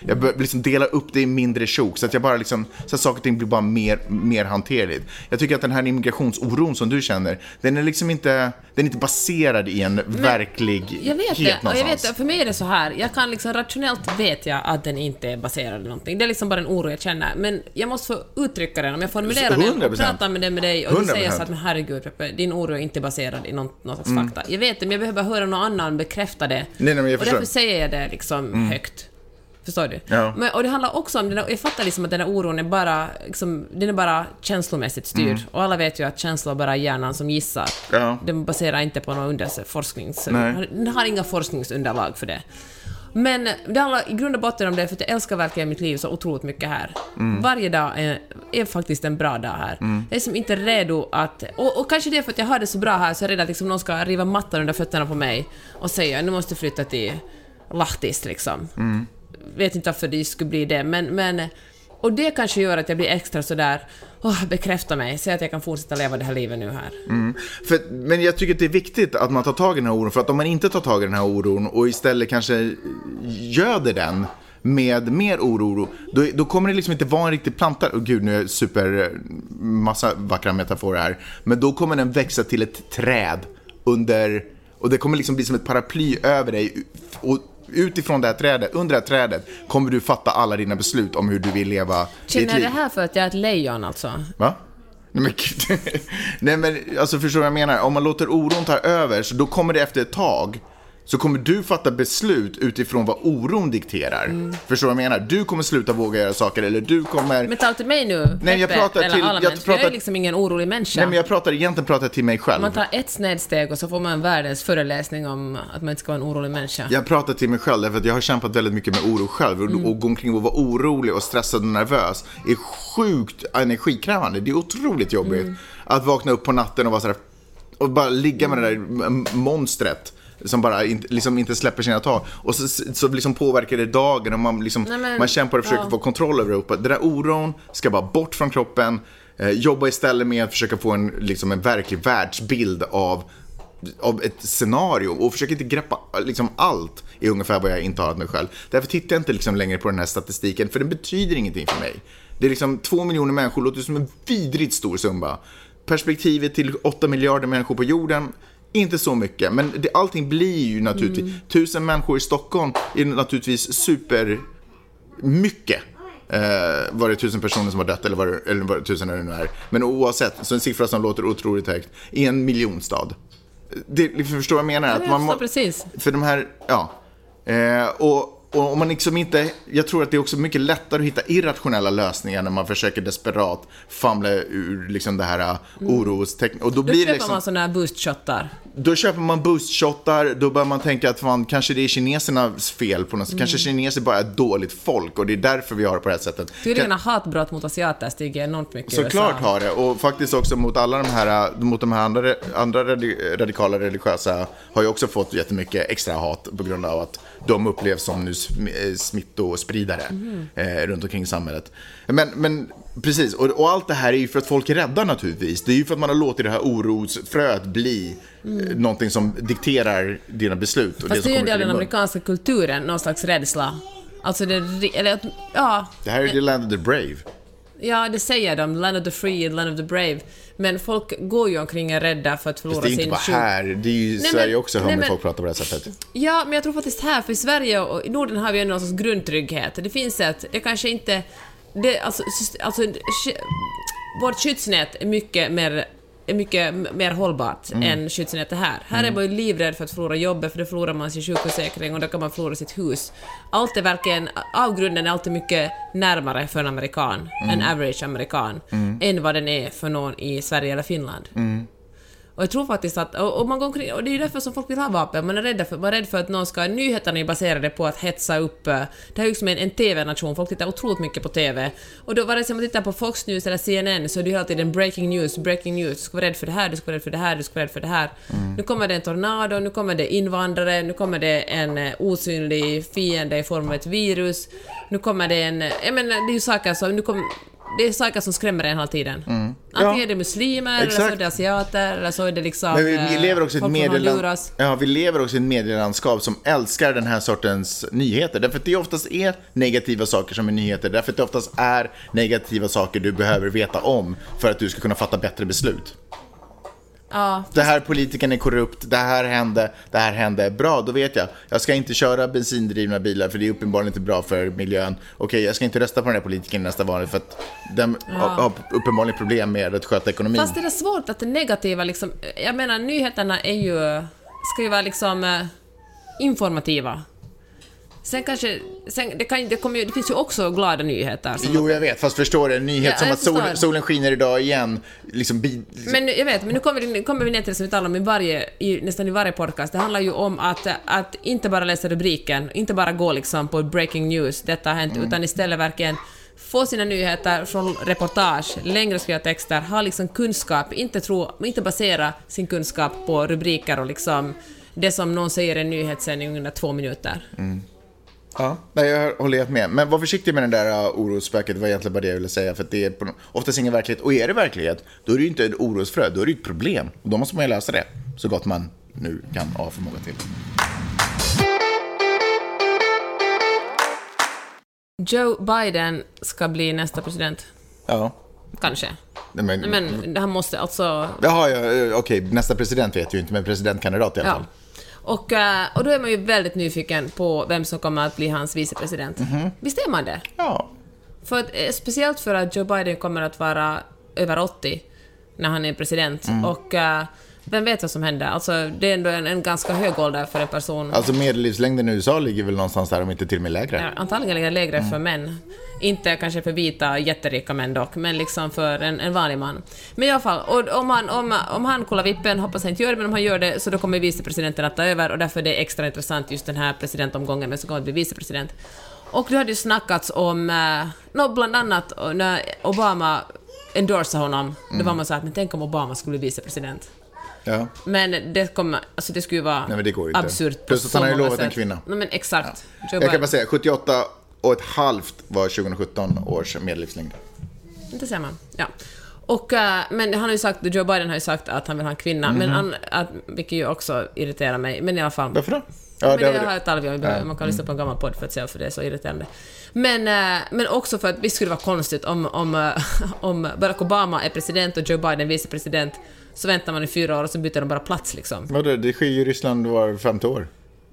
Jag liksom dela upp det i mindre sjok så att jag bara liksom, så att saker och ting blir bara mer, mer hanterligt. Jag tycker att den här immigrationsoron som du känner, den är liksom inte, den är inte baserad i en verklig Jag vet det, och jag vet någonstans. det. För mig är det så här, jag kan liksom rationellt vet jag att den inte är baserad i någonting. Det är liksom bara en oro jag känner. Men jag måste få uttrycka den. Om jag formulerar den och 100%. pratar med med dig och du 100%. säger så att men herregud Peppe, din oro är inte baserad i någon, någon slags Mm. fakta. Jag vet det, men jag behöver höra någon annan bekräfta det. nej, men jag och förstår. Mm. därför säger jag det liksom högt. Förstår du? Ja. Men, och det handlar också om, där, jag fattar liksom att den här oron är bara, liksom, den är bara känslomässigt styrd. Mm. Och alla vet ju att känslor bara är hjärnan som gissar. Ja. Den baserar inte på någon. Nej. Den har inga forskningsunderlag för det. Men det handlar i grund och botten om det, för att jag älskar verkligen mitt liv så otroligt mycket här. Mm. Varje dag är, är faktiskt en bra dag här. Jag är som inte redo att... Och, och kanske det är för att jag har det så bra här så jag är rädd att liksom någon ska riva mattan under fötterna på mig och säga nu måste du flytta till Lahtis liksom. Mm. Vet inte varför det skulle bli det, men... men och det kanske gör att jag blir extra sådär, oh, bekräfta mig, säg att jag kan fortsätta leva det här livet nu här. Mm. För, men jag tycker att det är viktigt att man tar tag i den här oron. För att om man inte tar tag i den här oron och istället kanske göder den med mer oro, då, då kommer det liksom inte vara en riktig planta. Oh, gud, nu är jag super, massa vackra metaforer här. Men då kommer den växa till ett träd under, och det kommer liksom bli som ett paraply över dig. Och utifrån det här trädet, under det här trädet, kommer du fatta alla dina beslut om hur du vill leva ditt Känner jag liv. det här för att jag är ett lejon alltså? Va? Nej men. Nej men alltså förstår du vad jag menar? Om man låter oron ta över så då kommer det efter ett tag så kommer du fatta beslut utifrån vad oron dikterar. Förstår du vad jag menar? Du kommer sluta våga göra saker eller du kommer... Men tal till mig nu, Nej, jag pratar till- allmänt, jag för jag är pratar- liksom ingen orolig människa. Nej, men jag pratar egentligen pratar till mig själv. Man tar ett snedsteg och så får man världens föreläsning om att man inte ska vara en orolig människa. Jag pratar till mig själv därför att jag har kämpat väldigt mycket med oro själv. Och, och gå omkring och vara orolig och stressad och nervös är sjukt energikrävande. Det är otroligt jobbigt att vakna upp på natten och vara sådär och bara ligga med det där monstret som bara inte, liksom inte släpper sina tag. Och så, så liksom påverkar det dagen och man, liksom, Nej, men- man kämpar och försöker ja. få kontroll över Europa. Den där oron ska bara bort från kroppen. Eh, jobba istället med att försöka få en, liksom en verklig världsbild av av ett scenario och försöker inte greppa liksom allt är ungefär vad jag intalat mig själv. Därför tittar jag inte liksom längre på den här statistiken för den betyder ingenting för mig. Det är liksom två miljoner människor, låter som en vidrigt stor summa. Perspektivet till åtta miljarder människor på jorden, inte så mycket. Men det, allting blir ju naturligtvis, tusen människor i Stockholm är naturligtvis super mycket. Eh, var det tusen personer som har dött eller var det, eller var det tusen eller nu är. Men oavsett, så en siffra som låter otroligt högt, i en miljonstad. Det, förstår vad jag menar? jag man må- precis. För de här, ja. Eh, och, och om man liksom inte, jag tror att det är också mycket lättare att hitta irrationella lösningar när man försöker desperat famla ur liksom det här orostecknet. Och då Då blir köper det liksom... man sådana här boostshottar. Då köper man boostshottar, då börjar man tänka att fan, kanske det är kinesernas fel på något sätt. Kanske kineser bara är dåligt folk och det är därför vi har det på det här sättet. Tydligen har hatbrott mot asiater stigit enormt mycket Såklart har det, och faktiskt också mot alla de här, mot de här andra, andra radi- radikala religiösa har ju också fått jättemycket extra hat på grund av att de upplevs som nu eh, smittospridare eh, runt omkring i samhället. Men, men precis, och, och allt det här är ju för att folk är rädda naturligtvis. Det är ju för att man har låtit det här orosfröet bli eh, någonting som dikterar dina beslut. Och Fast det som är ju del av den amerikanska kulturen, någon slags rädsla. Alltså det, eller ja, Det här är the land of the brave. ja, det säger de, land of the free, land of the brave. Men folk går ju omkring är rädda för att förlora det är inte sin bara här, det är ju i Sverige men- också hör nej, man men- folk prata på det här sättet. Ja, men jag tror faktiskt här, för i Sverige och i Norden har vi ändå någon sorts grundtrygghet. Det finns ett, det kanske inte... Det, alltså, alltså, vårt skyddsnät är mycket mer är mycket mer hållbart Mm. än skyddsnätet här. Här är man ju livrädd för att förlora jobbet, för då förlorar man sin sjukförsäkring och då kan man förlora sitt hus. Allt är verkligen, avgrunden är alltid mycket närmare för en amerikan, Mm. en average amerikan, än vad den är för någon i Sverige eller Finland. Mm. Och jag tror faktiskt att, och, och man går omkring, och det är ju därför som folk vill ha vapen, man är rädd för, man är rädd för att någon ska, nyheterna är baserade på att hetsa upp, eh, det här är ju som en, en TV-nation, folk tittar otroligt mycket på TV. Och då vare sig man tittar på Fox News eller CNN så är det ju hela tiden breaking news, breaking news, du ska vara rädd för det här, du ska vara rädd för det här, du ska vara rädd för det här. Nu kommer det en tornado, nu kommer det invandrare, nu kommer det en eh, osynlig fiende i form av ett virus, nu kommer det en, eh, jag menar det är ju saker som, nu kommer, det är saker som skrämmer en hela tiden. Antingen Ja. är det muslimer, eller så Exakt. är det asiater, eller så är det liksom... Men vi, vi eh, lever också i ett medieland... Ja, vi lever också i ett medielandskap som älskar den här sortens nyheter. Därför att det oftast är negativa saker som är nyheter. Därför att det oftast är negativa saker du behöver veta om för att du ska kunna fatta bättre beslut. Ja, Det här politikern är korrupt, det här hände, det här hände. Bra, då vet jag. Jag ska inte köra bensindrivna bilar för det är uppenbarligen inte bra för miljön. Okej, jag ska inte rösta på den här politikern nästa val för att den har, har uppenbarligen problem med att sköta ekonomin. fast det är svårt att det negativa liksom... Jag menar, nyheterna är ju... Ska ju vara liksom eh, informativa. Sen kanske... Sen, det, kan, det, kommer ju, det finns ju också glada nyheter. Jo, jag vet. Fast förstår du, en nyhet Ja, som att solen, solen skiner idag igen. Liksom, bi, liksom Men jag vet, men nu kommer vi, kommer vi ner till det som vi talar om i varje, i, nästan i varje podcast. Det handlar ju om att, att inte bara läsa rubriken, inte bara gå liksom på breaking news, detta har hänt, utan istället verkligen få sina nyheter från reportage, längre skrivna texter, ha liksom kunskap, inte, tro, inte basera sin kunskap på rubriker och liksom det som någon säger i en nyhetssändning under två minuter. Ja, nej, jag håller helt med. Men var försiktig med den där uh, orosspöket, det var egentligen bara det jag ville säga. För det är på, oftast ingen verklighet. Och är det verklighet, då är det ju inte ett orosfrö, då är det ett problem. Och då måste man ju lösa det, så gott man nu kan ha förmåga till. Joe Biden ska bli nästa president. Ja. Kanske. Nej, Men, Men han måste alltså... Jaha, ja, eh, okej, nästa president vet jag ju inte, men presidentkandidat i alla Ja. fall. Och, eh, och då är man ju väldigt nyfiken på vem som kommer att bli hans vicepresident. Mhm. Visst är man det? Ja. För att, eh, speciellt för att Joe Biden kommer att vara över 80 när han är president. Mm. Och, eh, Vem vet vad som händer? Alltså, det är ändå en, en ganska hög ålder för en person. Alltså medellivslängden i USA ligger väl någonstans där, om inte till och med lägre. Ja, antagligen ligger lägre Mm. för män. Inte kanske för vita, jätterika män dock, men liksom för en, en vanlig man. Men i alla fall, och om han, om, om han kollar vippen, hoppas han inte gör det, men om han gör det så då kommer vicepresidenten att ta över och därför är det extra intressant just den här presidentomgången, men så kommer att bli vicepresident. Och det hade ju snackats om, eh, nå, bland annat när Obama endorsade honom, då Mm. var man så att men tänk om Obama skulle bli vicepresident. Ja. Men det kommer, alltså det skulle vara Nej, men det går ju inte. absurt Plus att han har ju lovat en sätt. kvinna. Nej, men exakt. Joe Jag Biden. kan bara säga, 78 och ett halvt var 2017 års medellivslängd. Det ser man. Ja. Och, eh, men han har ju sagt, Joe Biden har ju sagt att han vill ha en kvinna, men han, att, vilket ju också irriterar mig. Men i alla fall. Mhm. Varför då? Ja, men det det har jag talat om, man kan lyssna på en gammal podd för att se varför det är så irriterande. Men, eh, men också för att visst skulle det vara konstigt om, om, eh, om Barack Obama är president och Joe Biden vicepresident, så väntar man i fyra år och så byter de bara plats liksom. Vadå, det sker ju i Ryssland var femte år.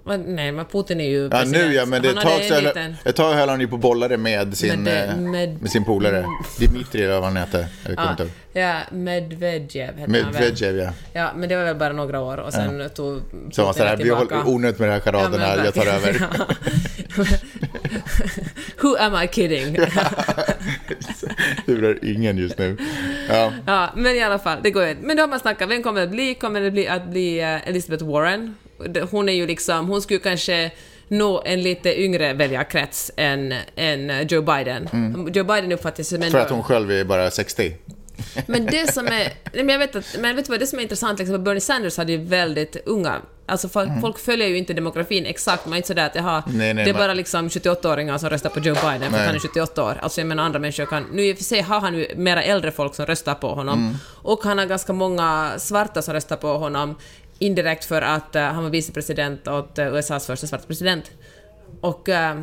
Men, nej, men Putin är ju Ja, president. nu ja, men det ett tag, så, höll- liten- ett tag höll han ju på bollare med sin, Med det- eh, med- med sin polare. Dimitri eller vad han inte ihåg. Ja, Medvedev heter han väl. Medvedev, ja. Ja, men det var väl bara några år och sen tog Så han sådär, vi har onödigt med de här charaderna, jag tar över. Who am I kidding? blir ingen just nu. Ja. ja, men i alla fall, det går ju. Men då har man snackat, vem kommer det bli? Kommer det bli att bli eh, Elizabeth Warren? Hon är ju liksom, hon skulle kanske nå en lite yngre väljarkrets än, än Joe Biden. Joe Biden uppfattas som Mm. För att hon själv är bara 60. Men det som är... Men jag vet att, men vet du vad, det som är intressant, liksom, Bernie Sanders hade ju väldigt unga... Alltså folk, folk följer ju inte demografin exakt, man är inte sådär att jaha, Mm. Nej, nej, det är bara liksom 78-åringar som röstar på Joe Biden för att han är 78 år. Alltså jag menar andra människor kan... Nu i och för sig har han ju mera äldre folk som röstar på honom. Mm. Och han har ganska många svarta som röstar på honom indirekt för att eh, han var vicepresident åt uh, USAs första svarta president. Och... eh,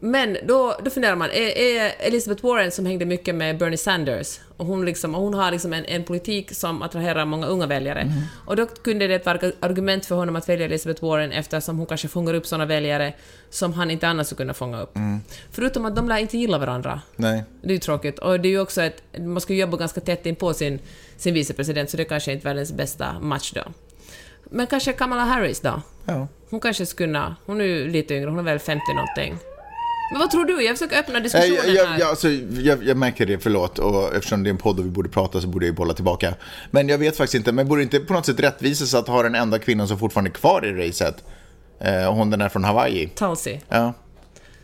men då, då funderar man, är, är Elizabeth Warren som hängde mycket med Bernie Sanders, och hon, liksom, och hon har liksom en, en politik som attraherar många unga väljare. Och då kunde det vara ett argument för honom att välja Elizabeth Warren eftersom hon kanske fångar upp sådana väljare som han inte annars skulle kunna fånga upp. Förutom att de lär inte gilla varandra. Nej. Det är ju tråkigt. Och det är ju också ett, man ska jobba ganska tätt in på sin, sin vicepresident, så det kanske inte är världens bästa match då. Men kanske Kamala Harris då? Ja. Hon kanske skulle kunna... Hon är ju lite yngre, hon är väl 50 någonting. Men vad tror du? Jag försöker öppna Nej, diskussionen jag, jag, här. jag, alltså, jag, jag märker det, förlåt. Och eftersom det är en podd och vi borde prata så borde jag ju bolla tillbaka. Men jag vet faktiskt inte, men borde inte på något sätt rättvisas att ha den enda kvinnan som fortfarande är kvar i racet? Eh, hon den är från Hawaii. Tulsi. Ja.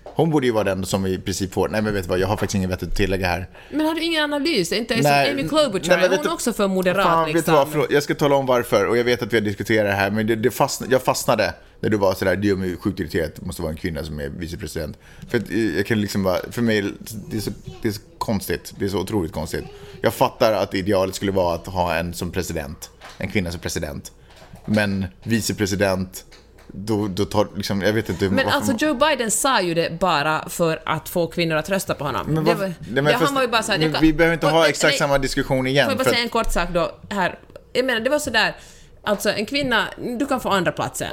Hon borde ju vara den som i princip får... Nej men vet du vad, jag har faktiskt inget vettigt att tillägga här. Men har du ingen analys? Inte Nej, som Amy Klobuchar, nej, hon du- också för moderat Fan, vet du liksom? vad, förlåt, jag ska tala om varför. Och jag vet att vi har diskuterat det här, men det, det fastnade, jag fastnade när du var sådär, det gör mig sjukt irriterad att det måste vara en kvinna som är vicepresident. För att eh, jag kan liksom bara, för mig, det är, så, det är så konstigt. Det är så otroligt konstigt. Jag fattar att idealet skulle vara att ha en som president, en kvinna som president. Men vicepresident, då, då tar liksom, jag vet inte Men varför alltså Joe Biden sa ju det bara för att få kvinnor att rösta på honom. Men det varför- var, nej, han var ju bara såhär... kan- vi behöver inte ha Nej, exakt nej, samma diskussion igen. Får jag bara säga en kort sak då, här. Jag menar, det var sådär, alltså en kvinna, du kan få andra platsen.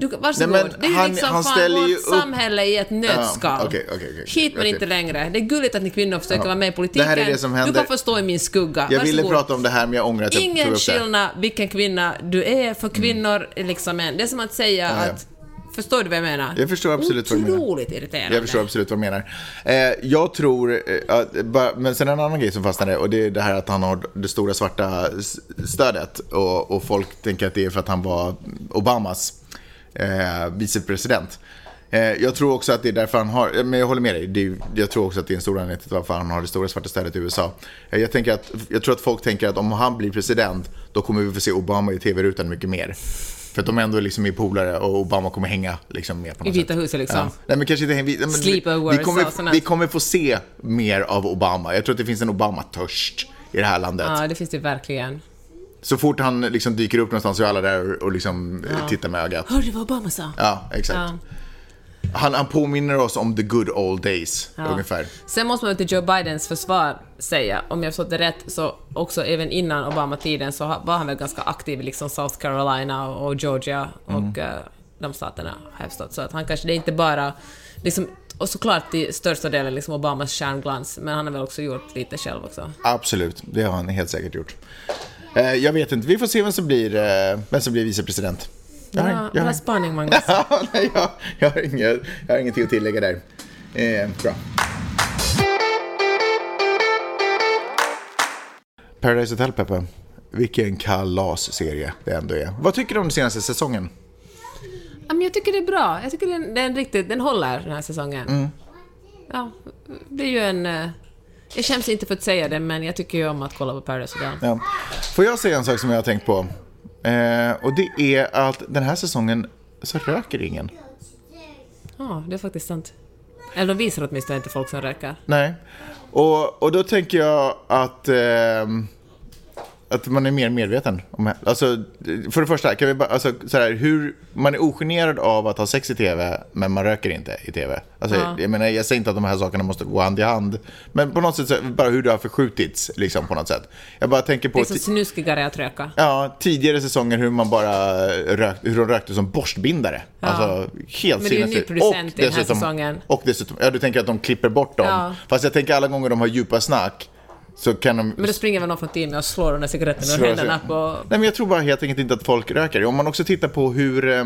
Du, varsågod. Nej, det är ju han- liksom han fan vårt upp- samhälle i ett nötskal. Ja, okej, okej, okej. Hit men inte längre. Det är gulligt att ni kvinnor försöker Ja. vara med i politiken. Det här är det som Du händer. kan få stå i min skugga. jag ville Varsågod. prata om det här, men jag ångrar att jag tog Ingen upp det. skillnad vilken kvinna du är, för kvinnor är liksom en... Det är som att säga Ja, ja. att... Förstår du vad jag menar? Jag förstår absolut vad du menar. Otroligt irriterande. Jag förstår absolut vad du menar. Eh, jag tror, eh, att, bara, men sen en annan grej som fastnade och det är det här att han har det stora svarta stödet och, och folk tänker att det är för att han var Obamas eh, vicepresident. Eh, jag tror också att det är därför han har, eh, men jag håller med dig, det jag tror också att det är en stor anledning till varför han har det stora svarta stödet i USA. Eh, jag, tänker att, jag tror att folk tänker att om han blir president, då kommer vi få se Obama i tv-rutan mycket mer. För att de ändå liksom är polare och Obama kommer hänga liksom mer på I något Vita sätt. huset liksom. Ja. Nej men kanske inte vi, men vi, Sleepovers vi, kommer, och sånt där. vi kommer få se mer av Obama. Jag tror att det finns en Obama-törst i det här landet. Ja, det finns det verkligen. Så fort han liksom dyker upp någonstans så är alla där och, liksom eh, tittar med ögat. Hörde du vad Obama sa? Ja, exakt. Ja. Han, han påminner oss om the good old days, Ja. ungefär. Sen måste man till Joe Bidens försvar säga, om jag förstått det rätt, så också även innan Obama-tiden så var han väl ganska aktiv i liksom South Carolina och Georgia och eh, de staterna, har jag förstått. Så att han kanske, det är inte bara liksom, och såklart till största delen liksom Obamas stjärnglans, men han har väl också gjort lite själv också. Absolut, det har han helt säkert gjort. Eh, jag vet inte, vi får se vem som blir, eh, vem som blir vicepresident. Jag har, Bra, jag, har, spaning, Magnus. Ja, nej, jag, jag, har inget, jag har ingenting att tillägga där. Eh, bra. Paradise Hotel, Peppe. Vilken kalasserie det ändå är. Vad tycker du om den senaste säsongen? Ja, jag tycker det är bra. Jag tycker den, den, riktigt, den håller den här säsongen. Mm. Ja, det är ju en... eh, Jag skäms inte för att säga det, men jag tycker ju om att kolla på Paradise Hotel. Ja. Får jag säga en sak som jag har tänkt på? Eh, och det är att den här säsongen så röker ingen. Ja, det är faktiskt sant. Eller de visar åtminstone inte folk som röker. Nej. Och, och då tänker jag att, ehm, att man är mer medveten. Om, alltså, för det första, kan vi bara, alltså, så här, hur, man är ogenerad av att ha sex i tv, men man röker inte i tv. Alltså, Ja. jag, menar, jag säger inte att de här sakerna måste gå hand i hand, men på något sätt, så, bara hur det har förskjutits, liksom, på något sätt. Jag bara tänker på... Det är så snuskigare att röka. Ja, tidigare säsonger hur man bara rökt, hur de rökte som borstbindare. Ja. Alltså helt Men det är ju ny producent Och i den här säsongen. Och dessutom, ja du tänker att de klipper bort dem. Ja. Fast jag tänker alla gånger de har djupa snack så kan de... Men då springer väl någon från teamet och slår de där cigaretterna ur händerna på... Nej men jag tror bara helt enkelt inte att folk röker. Om man också tittar på hur, eh,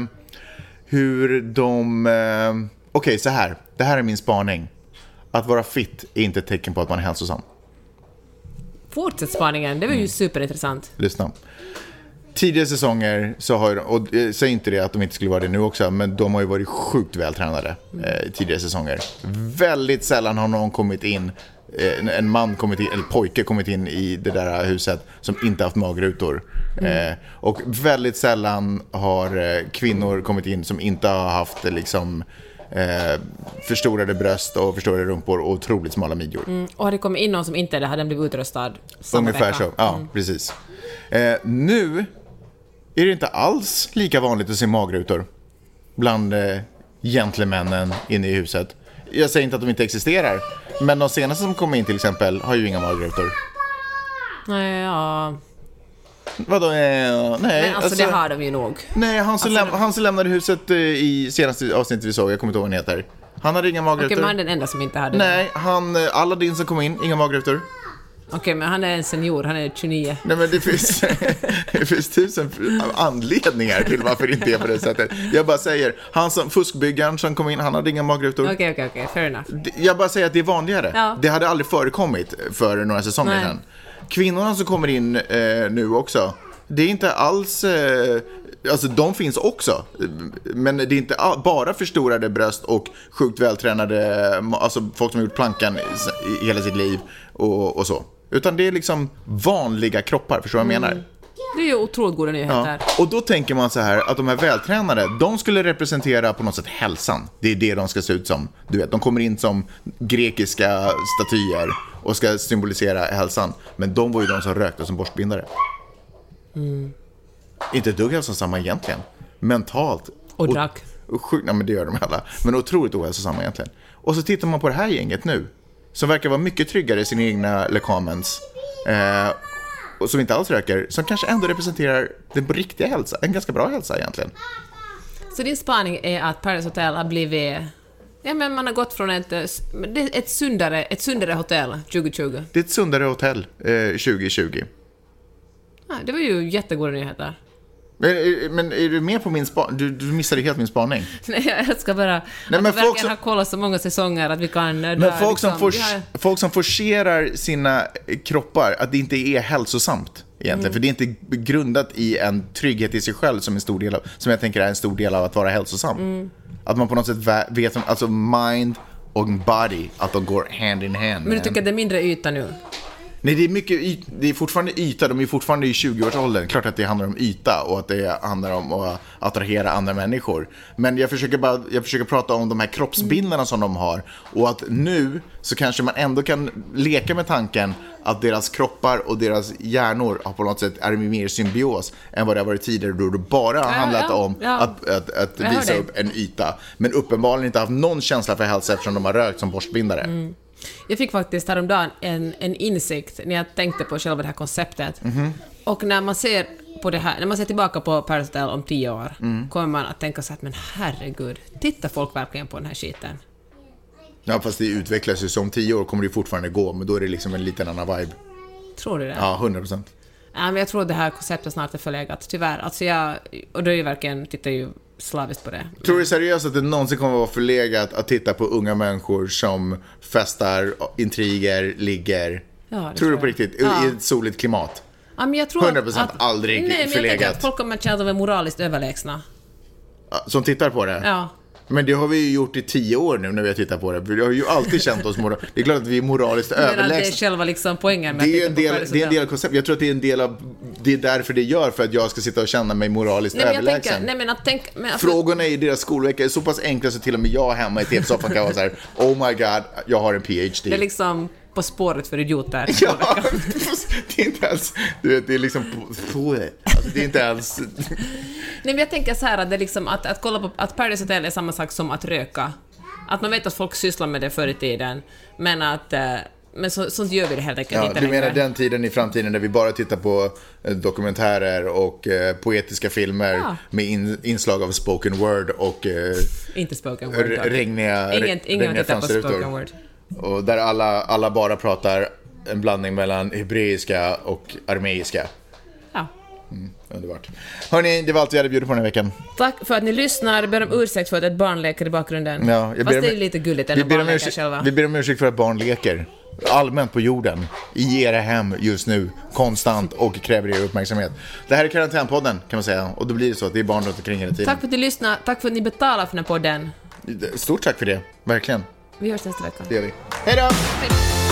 hur de... eh, Okej, så här. Det här är min spaning. Att vara fit är inte ett tecken på att man är hälsosam. Fortsätt spaningen, det var ju Mm. superintressant. Lyssna. Tidigare säsonger så har ju, och eh, säg inte det att de inte skulle vara det nu också, men de har ju varit sjukt vältränade eh, tidigare säsonger. Väldigt sällan har någon kommit in, en- en man kommit in, eller pojke kommit in i det där huset som inte haft magrutor. Eh, och väldigt sällan har eh, kvinnor kommit in som inte har haft eh, liksom eh, förstorade bröst och förstorade rumpor och otroligt smala midjor. Mm. Och hade det kommit in någon som inte är det hade den blivit utröstad samma Ungefär vecka. så, ja precis. Eh, nu är det inte alls lika vanligt att se magrutor bland eh, gentlemännen inne i huset. Jag säger inte att de inte existerar, men de senaste som kom in till exempel har ju inga magrutor. Nej, ja... Vadå? Eh, nej, Nej, alltså, det har de ju nog. nej han, som Alltså, läm- han som lämnade huset eh, i senaste avsnittet vi såg, jag kommer inte ihåg vad han heter. Han hade inga magrutor. Okej, men han är den enda som inte hade det. Nej, han, eh, Aladdin som kom in, inga magrutor. Okej, men han är en senior, han är 29. Nej men det finns, det finns tusen anledningar till varför det inte är på det sättet. Jag bara säger, han som, fuskbyggaren som kom in, han hade inga magrutor. Okej, okej, okej, fair enough. Jag bara säger att det är vanligare. Ja. Det hade aldrig förekommit för några säsonger sedan. Kvinnorna som kommer in eh, nu också, det är inte alls... Eh, alltså de finns också. Men det är inte bara förstorade bröst och sjukt vältränade, alltså folk som har gjort plankan i, i hela sitt liv och, och så. Utan det är liksom vanliga kroppar, förstår du vad jag menar? Det är ju otroligt goda nyheter. Ja. Och då tänker man så här att de här vältränade, de skulle representera på något sätt hälsan. Det är det de ska se ut som. Du vet, de kommer in som grekiska statyer och ska symbolisera hälsan. Men de var ju de som rökte som borstbindare. Inte ett dugg hälsosamma egentligen. Mentalt. Och drack. Och sjukt, nej men det gör de alla. Men otroligt ohälsosamma egentligen. Och så tittar man på det här gänget nu. Som verkar vara mycket tryggare i sina egna lekamens. Eh, och som inte alls röker. Som kanske ändå representerar den riktiga hälsa. En ganska bra hälsa egentligen. Så din spaning är att Paradise Hotel har blivit... Ja, men man har gått från ett, eh, ett, sundare, ett sundare hotell 2020. Det är ett sundare hotell eh, 2020. Ja, det var ju jättegoda nyheter. Men, eh, men är du med på min spaning? Du, du missade helt min spaning. Nej, jag älskar bara men att folk som- ha kollat så många säsonger att vi kan... eh, Men folk, som liksom, for, vi har- folk som forcerar sina kroppar, att det inte är hälsosamt egentligen. För det är inte grundat i en trygghet i sig själv som, en stor del av, som jag tänker är en stor del av att vara hälsosam. Att man på något sätt vet, alltså mind och body, att de går hand in hand. Men du tycker att det är mindre yta nu? Nej, det är, mycket, det är fortfarande yta, de är fortfarande i 20-årsåldern. Klart att det handlar om yta och att det handlar om att attrahera andra människor. Men jag försöker, bara, jag försöker prata om de här kroppsbilderna som de har. Och att nu så kanske man ändå kan leka med tanken att deras kroppar och deras hjärnor har på något sätt är mer symbios än vad det har varit tidigare då det bara har handlat ja, om ja. att, att, att visa upp en yta. Men uppenbarligen inte haft någon känsla för hälsa eftersom de har rökt som borstbindare. Mm. Jag fick faktiskt häromdagen en, en insikt när jag tänkte på själva det här konceptet. Och när man ser på det här, när man ser tillbaka på Paradise Hotel om tio år, kommer man att tänka så att men herregud, tittar folk verkligen på den här skiten? Ja, fast det utvecklas ju. Så om tio år kommer det fortfarande gå, men då är det liksom en liten annan vibe. Tror du det? Ja, 100 procent. Ja, men jag tror det här konceptet snart är förlegat, tyvärr. Alltså jag, och då är ju verkligen, tittar ju slaviskt på det. Tror du seriöst att det någonsin kommer att vara förlegat att titta på unga människor som festar, intriger, ligger? Ja, det tror du tror på riktigt? Ja. I ett soligt klimat? Ja, men jag tror att- 100% att, aldrig Nej, men jag tänker förlegat. att folk kommer att känna att de är moraliskt överlägsna. Som tittar på det? Ja. Men det har vi ju gjort i tio år nu när vi har tittat på det. Vi har ju alltid känt oss moraliskt. Det är klart att vi är moraliskt att det är överlägsna. själva liksom poängen med Det är, att en del, det är en del av konceptet. Jag tror att det är en del av... Det är därför det gör, för att jag ska sitta och känna mig moraliskt Nej, överlägsen. tänker, nej men att tänk... Men alltså, Frågorna i deras skolvecka är så pass enkla så till och med jag hemma i tv-soffan kan vara så här: Oh my god, jag har en PhD. det är liksom På spåret för idioter. Ja, det är inte ens... Du vet, det är liksom... Alltså, det är inte ens... Nej, men jag tänker så här att, det är liksom att, att kolla på att Paradise Hotel är samma sak som att röka. Att man vet att folk sysslar med det förr i tiden, men att... eh, Men så, sånt gör vi det helt enkelt Ja, inte du menar längre. den tiden i framtiden där vi bara tittar på eh, dokumentärer och eh, poetiska filmer Ja. med in, inslag av spoken word och eh, Inte spoken word. regniga, Ingen, ingen regniga tittat på spoken word. Och där alla, alla bara pratar en blandning mellan hebreiska och armeiska. Ja. Underbart. Hörni, det var allt vi hade bjudit på den här veckan. Tack för att ni lyssnar. Ber om ursäkt för att ett barn leker i bakgrunden. Ja, jag Fast ber om- det är lite gulligt Vi ber, om ursäkt, själva. vi ber om ursäkt för att barn leker. Allmänt på jorden. I era hem just nu. Konstant och kräver er uppmärksamhet. Det här är Karantänpodden kan man säga. Och då blir det så att det är barn runt omkring hela tiden. Tack för att ni lyssnar. Tack för att ni betalar för den här podden. Stort tack för det. Verkligen. Vi hörs nästa vecka. Det gör vi. Hej då!